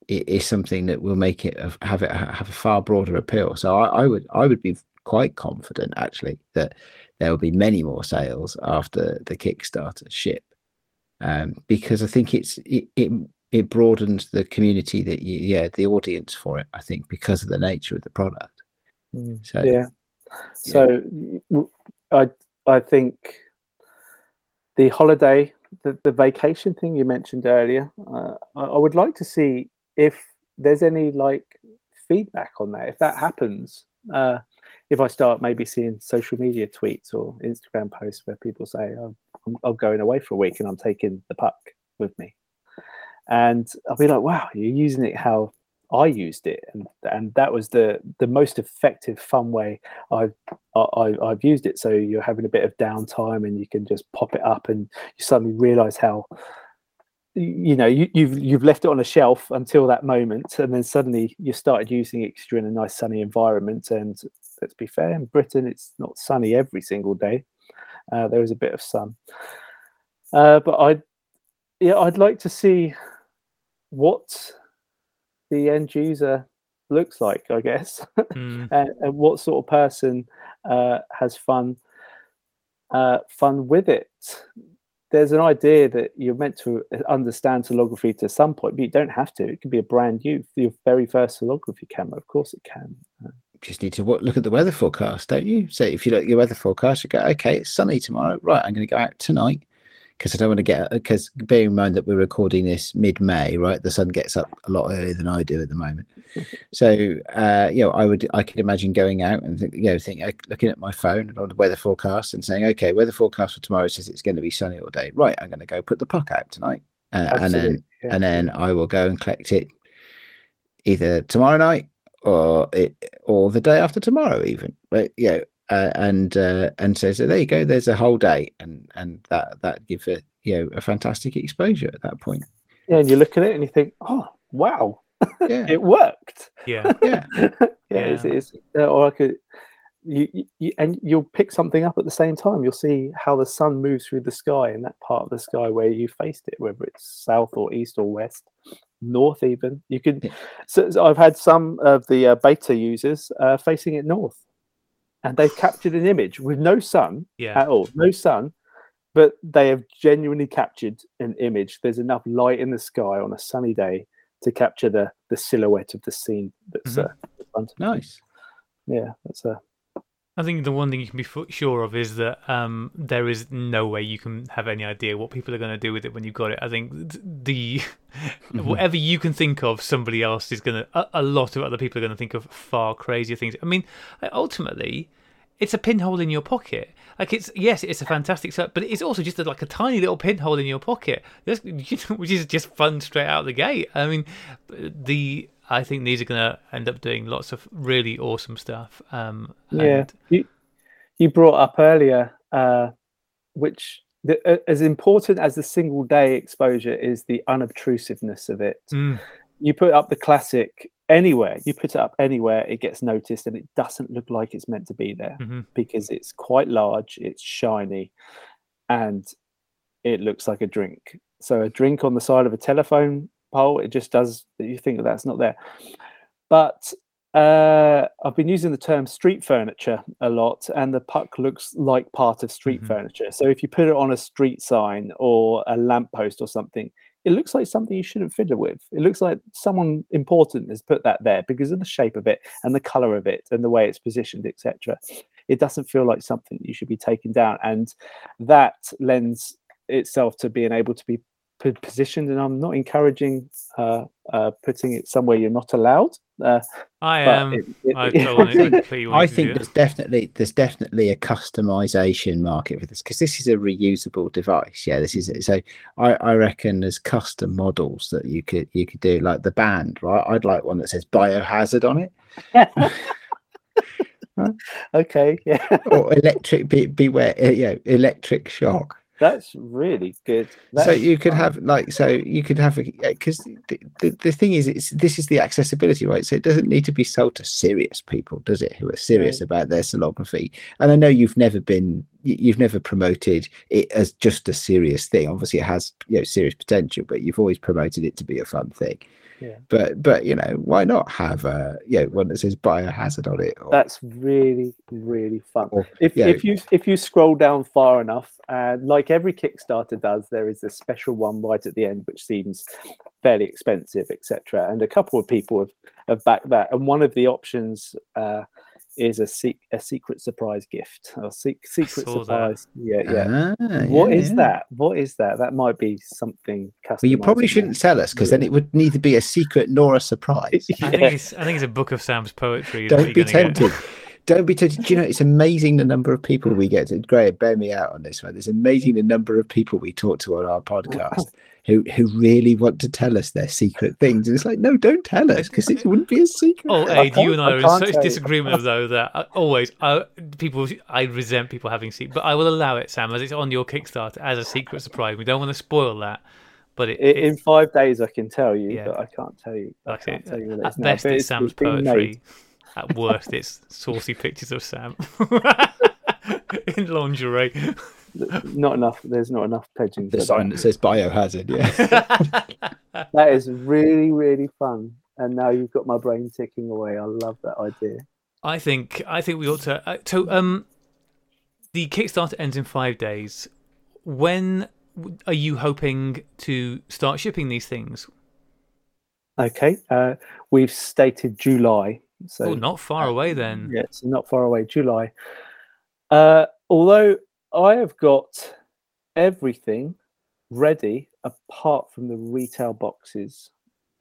i- is something that will make it have it have a far broader appeal. So I, I would I would be quite confident actually that there will be many more sales after the Kickstarter ship um, because I think it's it, it it broadens the community that you yeah the audience for it I think because of the nature of the product so yeah. So I I think the holiday, the, the vacation thing you mentioned earlier, uh, I, I would like to see if there's any like feedback on that. If that happens, uh, if I start maybe seeing social media tweets or Instagram posts where people say, oh, I'm, I'm going away for a week and I'm taking the puck with me. And I'll be like, wow, you're using it how I used it, and and that was the the most effective, fun way I've I, I've used it. So you're having a bit of downtime, and you can just pop it up, and you suddenly realise how you know you, you've you've left it on a shelf until that moment, and then suddenly you started using it 'cause you're in a nice sunny environment. And let's be fair, in Britain it's not sunny every single day. Uh, there is a bit of sun, uh, but I yeah I'd like to see what the end user looks like, I guess, <laughs> Mm, and, and what sort of person uh, has fun uh, fun with it. There's an idea that you're meant to understand solargraphy to some point, but you don't have to. It could be a brand new, your very first solargraphy camera. Of course, it can. Just need to look at the weather forecast, don't you? So if you look at your weather forecast, you go, okay, it's sunny tomorrow. Right, I'm going to go out tonight because I don't want to get because bear in mind that we're recording this mid-May, right? The sun gets up a lot earlier than I do at the moment. <laughs> so uh, you know, I would I could imagine going out and think, you know, think uh, looking at my phone and on the weather forecast and saying, okay, weather forecast for tomorrow says it's going to be sunny all day. Right, I'm going to go put the puck out tonight, uh, and then yeah. and then I will go and collect it either tomorrow night or it or the day after tomorrow even but you know uh, and uh, and so so there you go there's a whole day and and that that gives it you know a fantastic exposure at that point yeah, and you look at it and you think, oh wow, yeah <laughs> it worked. <laughs> yeah. yeah yeah, It's, Yeah. it's, uh, or I could, you, you, you, and you'll pick something up at the same time. You'll see how the sun moves through the sky in that part of the sky where you faced it, whether it's south or east or west, north even. You can Yeah. So, so I've had some of the uh, beta users uh, facing it north, and they've captured an image with no sun Yeah. at all, no sun, but they have genuinely captured an image. There's enough light in the sky on a sunny day to capture the the silhouette of the scene that's Mhm. uh, in front of you. nice Yeah, that's a I think the one thing you can be sure of is that um, there is no way you can have any idea what people are going to do with it when you've got it. I think th- the whatever you can think of, somebody else is going to. A, a lot of other people are going to think of far crazier things. I mean, ultimately, it's a pinhole in your pocket. Like it's yes, it's a fantastic set, but it's also just a, like a tiny little pinhole in your pocket, Just- <laughs> you know, which is just fun straight out of the gate. I mean, the I think these are going to end up doing lots of really awesome stuff. Um, yeah. and- You you brought up earlier uh, which the, uh, as important as the single day exposure is the unobtrusiveness of it. Mm. You put up the classic anywhere, you put it up anywhere, it gets noticed, and it doesn't look like it's meant to be there Mhm. because it's quite large, it's shiny, and it looks like a drink. So a drink on the side of a telephone pole, it just does. that You think that that's not there, but uh, I've been using the term street furniture a lot, and the puck looks like part of street Mhm. furniture. So if you put it on a street sign or a lamppost or something, it looks like something you shouldn't fiddle with. It looks like someone important has put that there because of the shape of it and the color of it and the way it's positioned, etc. It doesn't feel like something you should be taking down, and that lends itself to being able to be positioned. And I'm not encouraging uh, uh, putting it somewhere you're not allowed. Uh, I am. it- it- I it- <laughs> think- I think there's definitely there's definitely a customization market for this because this is a reusable device. Yeah, this is it. so. I, I reckon there's custom models that you could you could do like the band, right? I'd like one that says biohazard on it <laughs> okay, yeah, or electric be, beware, uh, you know, electric shock. That's really good. so you could fun. have like so you could have because the, the, the thing is it's this is the accessibility right? So it doesn't need to be sold to serious people does it who are serious about their solargraphy? And i know you've never been you've never promoted it as just a serious thing. Obviously it has you know serious potential but you've always promoted it to be a fun thing Yeah. but but you know why not have a know one that says biohazard on it or, That's really, really fun. or If, yeah. if you if you scroll down far enough, and like every Kickstarter does, there is a special one right at the end which seems fairly expensive, etc. And a couple of people have, have backed that. And one of the options uh, is a se- a secret surprise gift. Or se- secret saw that. surprise. Yeah, yeah. Ah, What yeah, is yeah. that? What is that? That might be something. well you probably shouldn't tell us because then it would neither be a secret nor a surprise <laughs> I think it's I think it's a book of Sam's poetry. Don't be tempted. Don't be tempted. Do you know it's amazing the number of people we get to Graham, bear me out on this one. It's amazing the number of people we talk to on our podcast who who really want to tell us their secret things. And it's like, no, don't tell us because it wouldn't be a secret. Oh, I Ade, you and I I are in such tell you. disagreement though that I, always I, people I resent people having secret, but I will allow it, Sam, as it's on your Kickstarter as a secret surprise. We don't want to spoil that, but it, I- in five days, I can tell you, Yeah. but I can't tell you. I that's can't uh, tell you what it At is now, best, but it's Sam's been made. poetry. At worst, it's saucy pictures of Sam <laughs> <laughs> in lingerie. <laughs> Not enough. There's not enough pledging. The sign that. that says biohazard, yeah. <laughs> that is really, really fun. And now you've got my brain ticking away. I love that idea. I think I think we ought to. Uh, so, um, the Kickstarter ends in five days. When are you hoping to start shipping these things? Okay. Uh, we've stated July. So oh, not far away then. Yeah, it's not far away. July. Uh, although I have got everything ready apart from the retail boxes.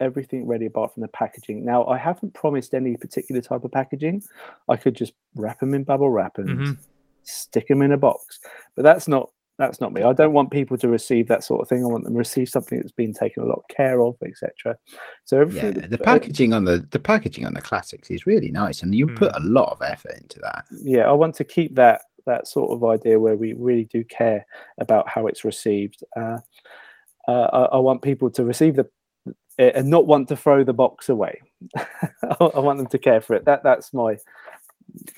Everything ready apart from the packaging. Now, I haven't promised any particular type of packaging. I could just wrap them in bubble wrap and Mhm. stick them in a box. But that's not that's not me. I don't want people to receive that sort of thing. I want them to receive something that's been taken a lot of care of, etc. So Yeah, everything. the packaging on the the packaging on the classics is really nice, and you put a lot of effort into that. yeah i want to keep that that sort of idea where we really do care about how it's received uh, uh, I, I want people to receive the and not want to throw the box away I, <laughs> I want them to care for it that that's my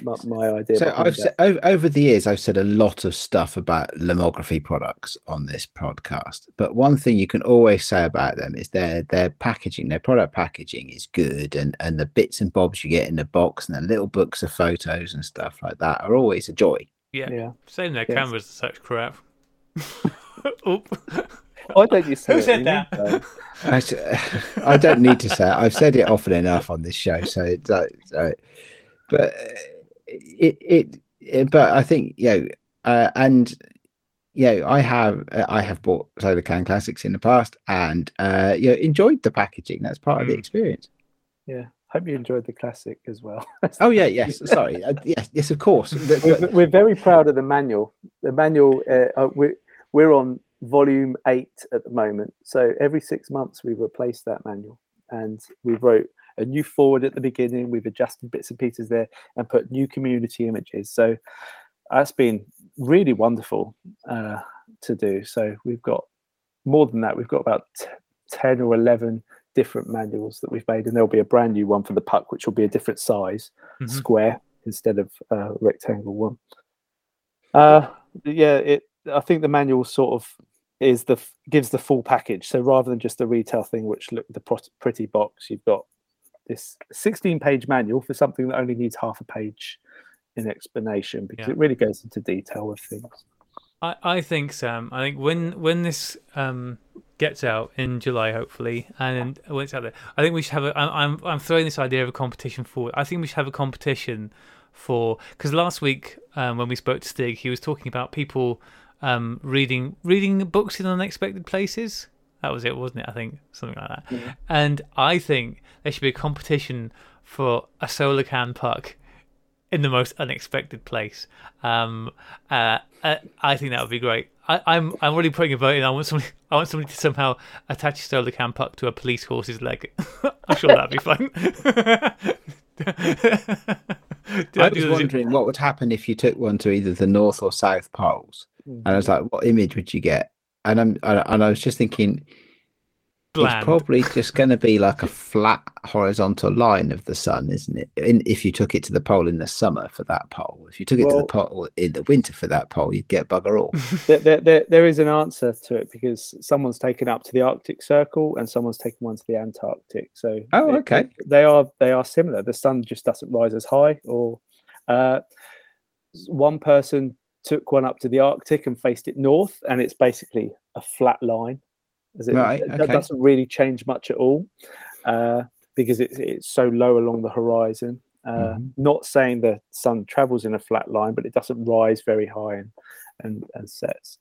my, my idea So I've said, over, over the years, I've said a lot of stuff about lomography products on this podcast. But one thing you can always say about them is their their packaging, their product packaging is good, and and the bits and bobs you get in the box and the little books of photos and stuff like that are always a joy. Yeah. yeah Same their Yes. cameras are such crap. <laughs> Oop. why don't you say Who said you that? know? I, s- I don't need to say it. I've said it often enough on this show. So, it's like- so but uh, it, it, it, but I think, you know, uh, and, you know, I have, uh, I have bought SolarCan Classics in the past and, uh, you know, enjoyed the packaging. That's part of the Mm. experience. yeah hope you enjoyed the classic as well <laughs> Oh, yeah, yes. Sorry. Uh, yes, yes, of course. We're, we're very proud of the manual. The manual, uh, uh, we're, we're on volume eight at the moment. So every six months we replace that manual and we wrote a new forward at the beginning. We've adjusted bits and pieces there and put new community images. So that's been really wonderful uh, to do. So we've got more than that. We've got about t- ten or eleven different manuals that we've made, and there'll be a brand new one for the puck, which will be a different size, Mhm. square instead of uh, rectangle one. Uh, yeah, it. I think the manual sort of is the gives the full package. So rather than just the retail thing, which look the pretty box, you've got this 16 page manual for something that only needs half a page in explanation because Yeah. it really goes into detail with things. I, I think Sam. I think when when this um, gets out in July, hopefully, and when it's out there, I think we should have a. I- I'm I'm throwing this idea of a competition forward. I think we should have a competition for because last week um, when we spoke to Stig, he was talking about people um, reading reading books in unexpected places. That was it, wasn't it? I think something like that. Yeah. And I think there should be a competition for a SolarCan Puck in the most unexpected place. Um, uh, uh, I think that would be great. I, I'm I'm already putting a vote in. I want somebody <laughs> I want somebody to somehow attach a SolarCan Puck to a police horse's leg. <laughs> I'm sure that'd be fun. <laughs> I was wondering what would happen if you took one to either the north or south poles, and I was like, what image would you get? And I'm and I was just thinking, bland. it's probably just going to be like a flat horizontal line of the sun, isn't it? In, if you took it to the pole in the summer for that pole, if you took it to the pole in the winter for that pole, you'd get bugger all. <laughs> there, there, there, there is an answer to it because someone's taken up to the Arctic Circle and someone's taken one to the Antarctic. So Oh, it- okay. it- they are they are similar. The sun just doesn't rise as high. Or uh, one person took one up to the Arctic and faced it north, and it's basically a flat line. As it, Right, that doesn't really change much at all uh, because it's it's so low along the horizon. Uh, Mhm. Not saying the sun travels in a flat line, but it doesn't rise very high and and, and sets.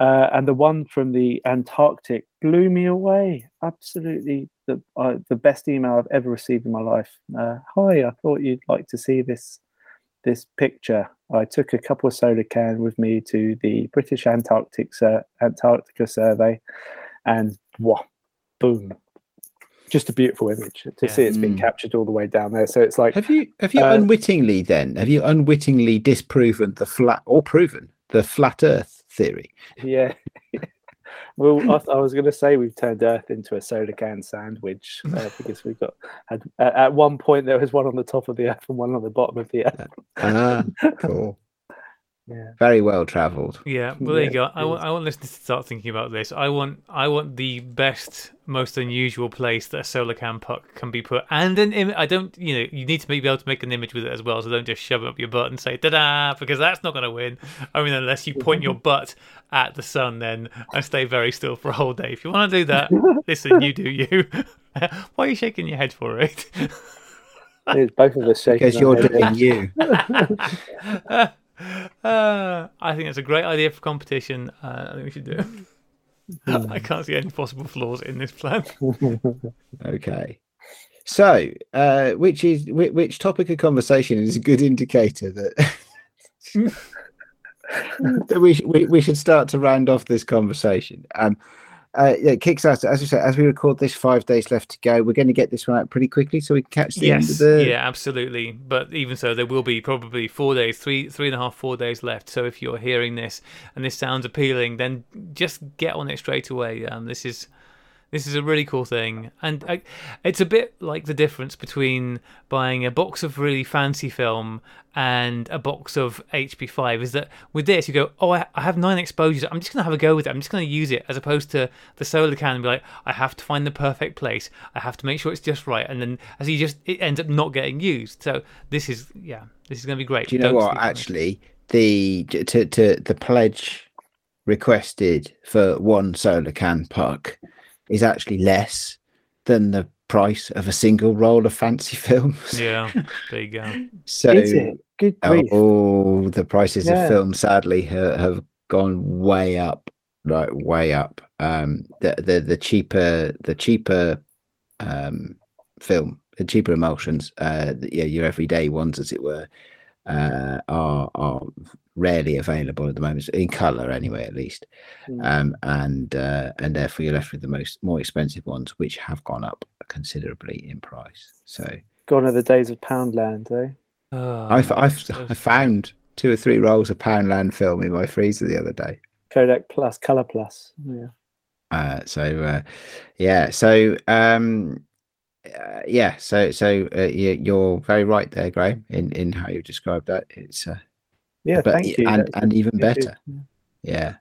Uh, and the one from the Antarctic blew me away. Absolutely, the uh, the best email I've ever received in my life. Uh, Hi, I thought you'd like to see this this picture. I took a couple of SolarCan with me to the British Antarctic Sur- Antarctica survey, and wow, boom! Just a beautiful image to Yeah. see it's been Mm. captured all the way down there. So it's like Have you have you Uh, unwittingly then have you unwittingly disproven the flat or proven the flat Earth theory? Yeah. <laughs> well, I, I was going to say we've turned Earth into a soda can sandwich <laughs> uh, because we've got had at, at one point there was one on the top of the Earth and one on the bottom of the Earth. Ah, cool. Yeah. Very well travelled. Yeah, <laughs> well there you go. I want. I want listeners to start thinking about this. I want I want the best, most unusual place that a SolarCan Puck can be put, and an image. I don't, you know, you need to be able to make an image with it as well. So don't just shove it up your butt and say "da-da," because that's not going to win. I mean, unless you point your <laughs> butt at the sun, then and stay very still for a whole day. If you want to do that, listen, you do you. <laughs> Why are you shaking your head for it? It's both of us shaking. Because you're doing you. Uh, I think that's a great idea for competition. Uh, I think we should do. it. <laughs> I can't see any possible flaws in this plan. <laughs> Okay. So, uh, which is which, which topic of conversation is a good indicator that <laughs> that we, sh- we we should start to round off this conversation. Um, uh, yeah, Kickstarter. As I said, as we record this, five days left to go. We're going to get this one out pretty quickly, so we can catch the end of Yes, the. yeah, absolutely. But even so, there will be probably four days, three, three and a half, four days left. So if you're hearing this and this sounds appealing, then just get on it straight away. Um, this is this is a really cool thing, and I, it's a bit like the difference between buying a box of really fancy film and a box of HP5. Is that with this you go, oh, I, I have nine exposures. I'm just gonna have a go with it. I'm just gonna use it, as opposed to the SolarCan and be like, I have to find the perfect place. I have to make sure it's just right, and then as you just it ends up not getting used. So this is yeah, this is gonna be great. Do you know Don't what? sleep on it. Actually, the to to the pledge requested for one SolarCan Puck is actually less than the price of a single roll of fancy <laughs> films. Yeah, <laughs> there you go. So, Is it? Good grief. oh, the prices Yeah. of film sadly ha- have gone way up, like way up. Um, the the the cheaper the cheaper um film, the cheaper emulsions, uh, the, yeah, your everyday ones, as it were, uh, are are rarely available at the moment in color, anyway, at least. Mm. Um, and uh, and therefore you're left with the most more expensive ones, which have gone up considerably in price. So Gone are the days of Poundland, eh? Oh, I've I've so I found two or three rolls of Poundland film in my freezer the other day. Kodak Plus, Color Plus. Yeah. Uh, so uh, yeah, so um, uh, yeah, so so uh, you, you're very right there, Graham, in in how you described that. It's uh, Yeah, but thank you. and and even better. Yeah.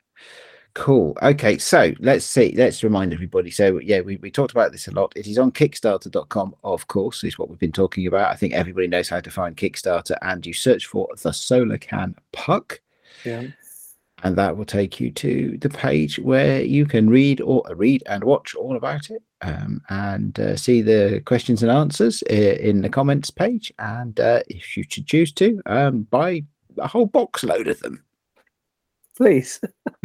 Cool. Okay, so let's see. Let's remind everybody. So yeah, we, we talked about this a lot. It is on Kickstarter.com, of course, is what we've been talking about. I think everybody knows how to find Kickstarter, and you search for the SolarCan Puck, Yeah. and that will take you to the page where you can read or read and watch all about it, um, and uh, see the questions and answers uh, in the comments page. And uh, if you should choose to, um, buy a whole box load of them. Please. <laughs> <laughs>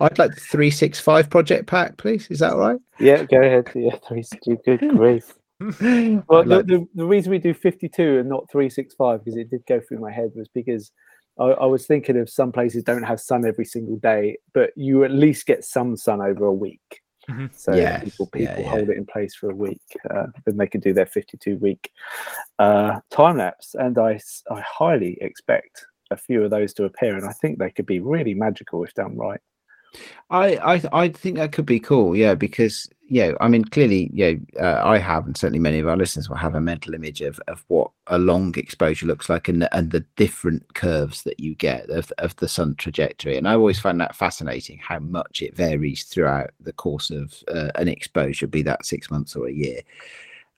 I'd like the 365 project pack, please. Is that right? Yeah, go ahead. Yeah, 360. Good <laughs> grief. Well, I'd the, like- the, the reason we do 52 and not 365, because it did go through my head, was because I, I was thinking of some places don't have sun every single day, but you at least get some sun over a week. Mhm. So Yes, people, yeah, people yeah. hold it in place for a week, uh, then they can do their 52 week uh, time lapse. And I, I highly expect a few of those to appear, and I think they could be really magical if done right. I, I I think that could be cool, yeah, because yeah, I mean, clearly, yeah, uh, I have, and certainly many of our listeners will have a mental image of, of what a long exposure looks like, and the, and the different curves that you get of of the sun trajectory. And I always find that fascinating how much it varies throughout the course of uh, an exposure, be that six months or a year.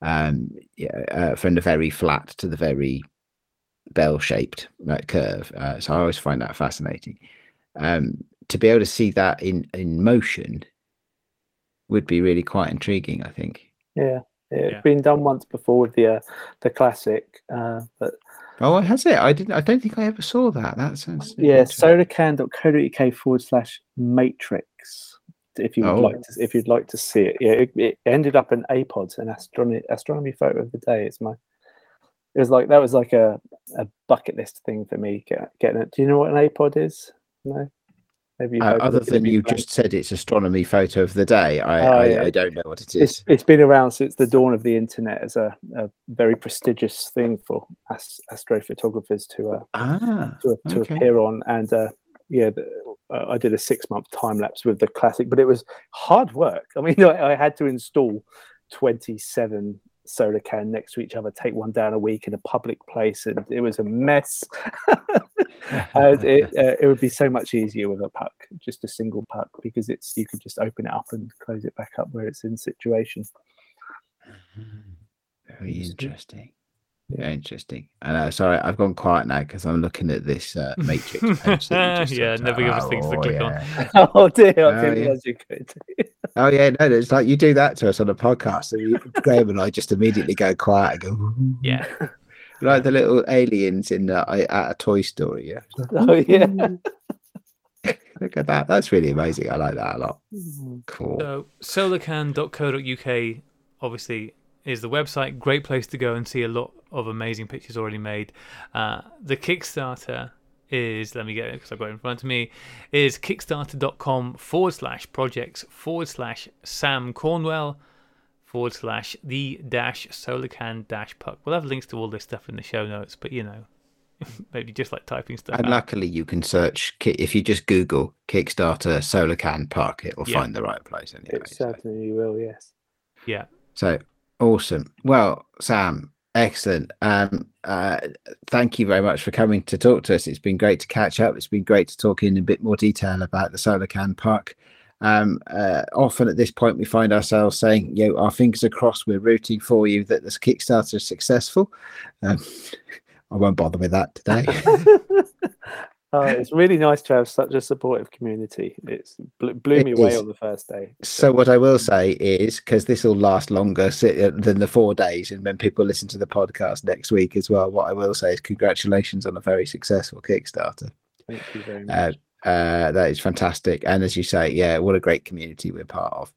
Um, yeah, uh, from the very flat to the very bell-shaped uh, curve. Uh, so I always find that fascinating. Um, to be able to see that in in motion would be really quite intriguing i think Yeah, it's Yeah. been done once before with the uh, the classic, uh, but oh has it i didn't i don't think i ever saw that that sounds yeah, interesting. solarcan.co.uk forward slash matrix. If you would Oh. like to, if you'd like to see it, yeah, it, it ended up in APOD, an astronomy astronomy photo of the day. It's my, it was like that was like a, a bucket list thing for me. Get, getting it. Do you know what an APOD is? No, maybe you've Uh, other than you just said it's astronomy photo of the day i Oh, I, yeah. I don't know what it it's been around since the dawn of the internet as a, a very prestigious thing for ast- astrophotographers to uh, ah to, to Okay. appear on and uh, yeah the, uh, i did a six month time lapse with the classic but it was hard work i mean <laughs> i, I had to install 27 SolarCan next to each other take one down a week in a public place and it was a mess. <laughs> And it, <laughs> uh, it would be so much easier with a puck just a single puck because it's you could just open it up and close it back up where it's in situation. Very interesting. Yeah. very interesting. And i know sorry i've gone quiet now because i'm looking at this uh, <laughs> matrix page that you just Yeah, never give us things to Oh, click on. oh dear. I Oh, didn't yeah. realize you could Oh yeah, no, it's like you do that to us on a podcast, and you, <laughs> Graham and I just immediately go quiet and go, Yeah. <laughs> like the little aliens in uh, I- at a Toy Story. Yeah, <laughs> oh yeah look at that. That's really amazing. I like that a lot. Cool. So solarcan.co.uk obviously is the website. Great place to go and see a lot of amazing pictures already made. Uh, the Kickstarter is let me get it because I've got it in front of me. Is kickstarter.com forward slash projects forward slash Sam Cornwell forward slash the dash solarcan dash puck. We'll have links to all this stuff in the show notes, but you know, <laughs> maybe just like typing stuff. And out. luckily, you can search if you just Google Kickstarter SolarCan Puck, it will Yeah. find the right place anyway. it So, certainly will yes yeah. so awesome. Well, Sam, excellent. Um, uh, thank you very much for coming to talk to us. It's been great to catch up. It's been great to talk in a bit more detail about the SolarCan Puck. Um, uh, often at this point, we find ourselves saying, "You know, our fingers are crossed. We're rooting for you that this Kickstarter is successful." Um, <laughs> I won't bother with that today. <laughs> Oh, it's really nice to have such a supportive community. It's blew, blew It me away is. on the first day. So what I will say is because this will last longer uh, than the four days, and when people listen to the podcast next week as well, what I will say is congratulations on a very successful Kickstarter. Thank you very Uh, much. uh, that is fantastic, and as you say, yeah, what a great community we're part of.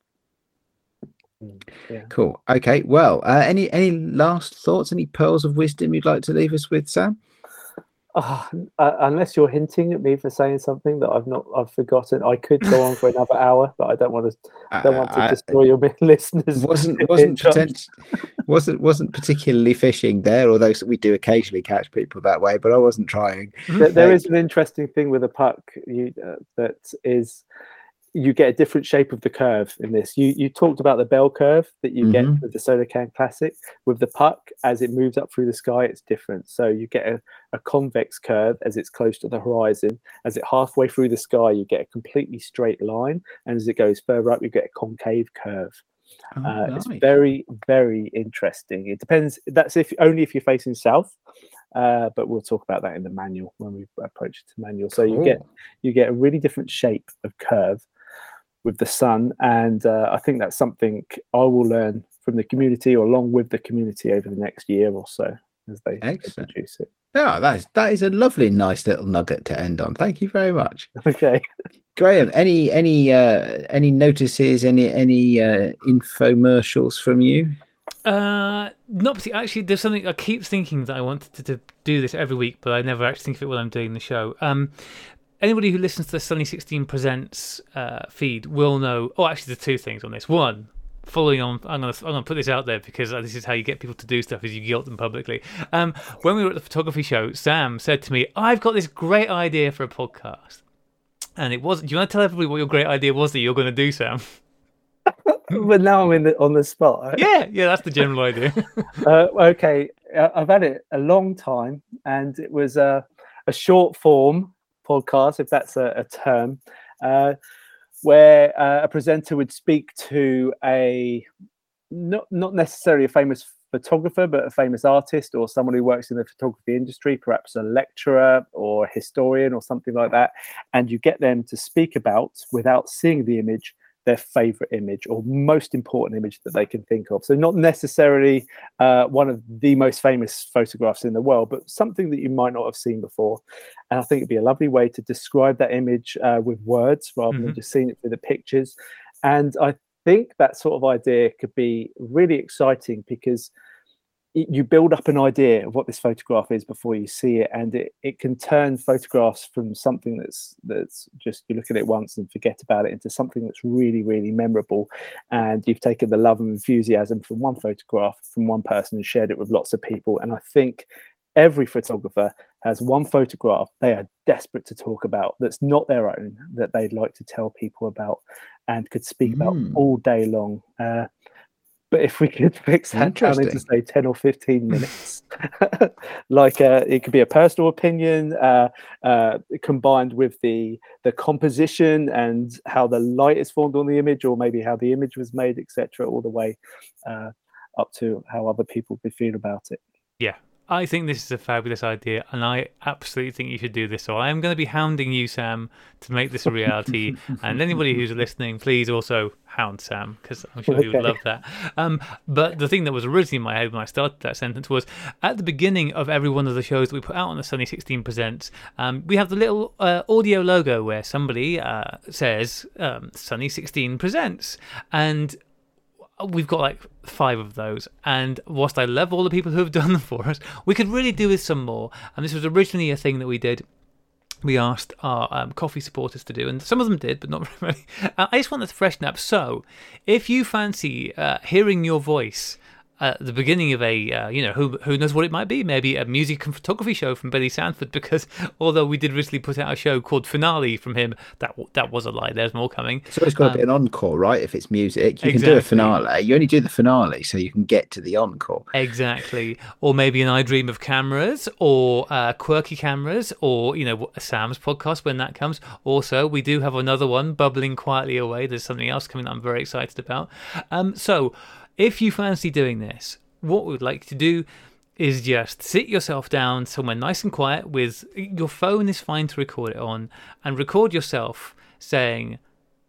Mm, yeah. Cool. Okay. Well, uh, any any last thoughts? Any pearls of wisdom you'd like to leave us with, Sam? Uh, <sighs> uh, unless you're hinting at me for saying something that I've not, I've forgotten. I could go on for another hour, but I don't want to, <laughs> don't want to Uh, destroy your <laughs> listeners. wasn't wasn't <laughs> potent- wasn't wasn't particularly fishing there, although we do occasionally catch people that way. But I wasn't trying. There- there Hey. is an interesting thing with a puck you, uh, that is you get a different shape of the curve in this. You you talked about the bell curve that you get Mhm. with the SolarCan Classic. With the puck, as it moves up through the sky, it's different. So you get a, a convex curve as it's close to the horizon. As it halfway through the sky, you get a completely straight line, and as it goes further up, you get a concave curve. Oh, Uh, it's very very interesting. It depends. That's if only if you're facing south. Uh, but we'll talk about that in the manual when we approach the manual. So you get you get a really different shape of curve with the sun, and uh, I think that's something I will learn from the community or along with the community over the next year or so as they, they Excellent. produce it. Yeah, that is that is a lovely, nice little nugget to end on. Thank you very much, <laughs> Okay. Graham. Any any uh, any notices? Any any uh, infomercials from you? Uh, not. Actually, there's something I keep thinking that I wanted to, to do this every week, but I never actually think of it while I'm doing the show. Um, anybody who listens to the Sunny 16 Presents uh, feed will know. Oh, actually, there's two things on this. One, following on, I'm gonna I'm gonna put this out there because uh, this is how you get people to do stuff: is you guilt them publicly. Um, when we were at the photography show, Sam said to me, "I've got this great idea for a podcast." And it was. Do you want to tell everybody what your great idea was that you're going to do, Sam? <laughs> but now I'm in the, on the spot. Yeah, yeah, that's the general idea. <laughs> uh, okay, uh, I've had it a long time, and it was a, a short form podcast, if that's a, a term, uh, where uh, a presenter would speak to a not not necessarily a famous photographer, but a famous artist or someone who works in the photography industry, perhaps a lecturer or historian or something like that, and you get them to speak about without seeing the image their favorite image or most important image that they can think of. So, not necessarily uh, one of the most famous photographs in the world, but something that you might not have seen before. And I think it'd be a lovely way to describe that image uh, with words rather than Mhm. just seeing it through the pictures. And I think that sort of idea could be really exciting because you build up an idea of what this photograph is before you see it and it, it can turn photographs from something that's that's just you look at it once and forget about it into something that's really really memorable. And you've taken the love and enthusiasm from one photograph from one person and shared it with lots of people. And i think every photographer has one photograph they are desperate to talk about that's not their own that they'd like to tell people about and could speak about Mm. all day long. Uh, but if we could fix that down into say 10 or 15 minutes <laughs> like uh, it could be a personal opinion uh, uh, combined with the the composition and how the light is formed on the image or maybe how the image was made etc all the way uh, up to how other people could feel about it I think this is a fabulous idea, and I absolutely think you should do this. So I am going to be hounding you, Sam, to make this a reality. <laughs> and anybody who's listening, please also hound Sam because I'm sure he would love that. <laughs> Um, but the thing that was originally in my head when I started that sentence was at the beginning of every one of the shows that we put out on the Sunny 16 Presents, um, we have the little uh, audio logo where somebody uh, says um, Sunny 16 Presents, and we've got like five of those and whilst i love all the people who have done them for us we could really do with some more. And this was originally a thing that we did. We asked our um, coffee supporters to do and some of them did but not <laughs> very many. Uh, i just wanted to freshen up. So if you fancy uh, hearing your voice at the beginning of a, uh, you know, who who knows what it might be? Maybe a music and photography show from Billy Sanford. <laughs> Because although we did recently put out a show called Finale from him, that that was a lie. There's more coming. So it's got to be an encore, right? If it's music, you can do a Um, finale. You only do the finale so you can get to the encore. Exactly. Or maybe an I Dream of Cameras or uh, Quirky Cameras or, you know, Sam's podcast when that comes. Also, we do have another one bubbling quietly away. There's something else coming that I'm very excited about. Um, so, if you fancy doing this, what we'd like to do is just sit yourself down somewhere nice and quiet with your phone is fine to record it on and record yourself saying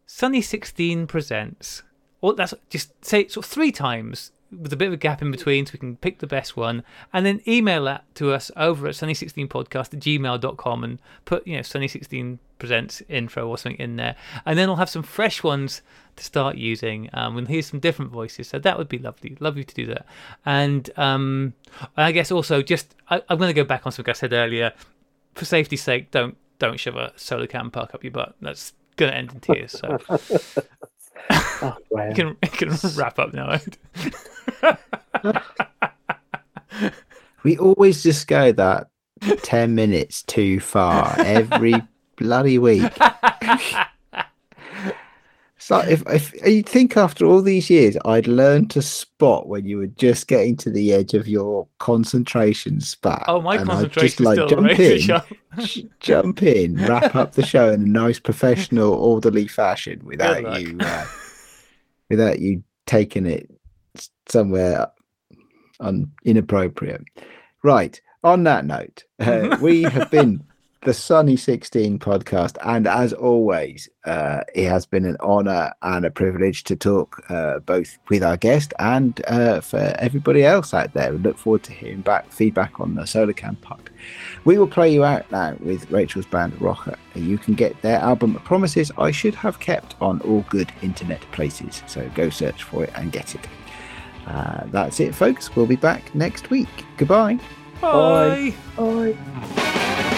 Sunny 16 presents. Or that's just say it sort of three times with a bit of a gap in between so we can pick the best one and then email that to us over at sunny16podcast at gmail.com and put, you know, Sunny16 presents intro or something in there. And then I'll have some fresh ones to start using. Um, we'll hear some different voices. So that would be lovely. Lovely to do that. And um, I guess also just, I, I'm going to go back on something I said earlier for safety's sake, don't don't shove a SolarCan Puck up your butt. That's gonna end in tears. So <laughs> Oh, you can you can wrap up now. <laughs> We always just go that 10 minutes too far every bloody week. <laughs> It's like if, if you think after all these years, I'd learned to spot when you were just getting to the edge of your concentration spat. oh, my and concentration just like still jump in, j- jump in, wrap up the show in a nice, professional, orderly fashion <laughs> without you, uh, without you taking it somewhere un- inappropriate. Right. On that note, uh, we have been the Sunny 16 podcast. And as always, uh, it has been an honor and a privilege to talk uh, both with our guest and uh, for everybody else out there. We look forward to hearing back feedback on the SolarCan Puck. We will play you out now with Rachel's band Rocker. You can get their album Promises I Should Have Kept on all good internet places. So go search for it and get it. Uh, that's it, folks. We'll be back next week. Goodbye. Bye. Bye.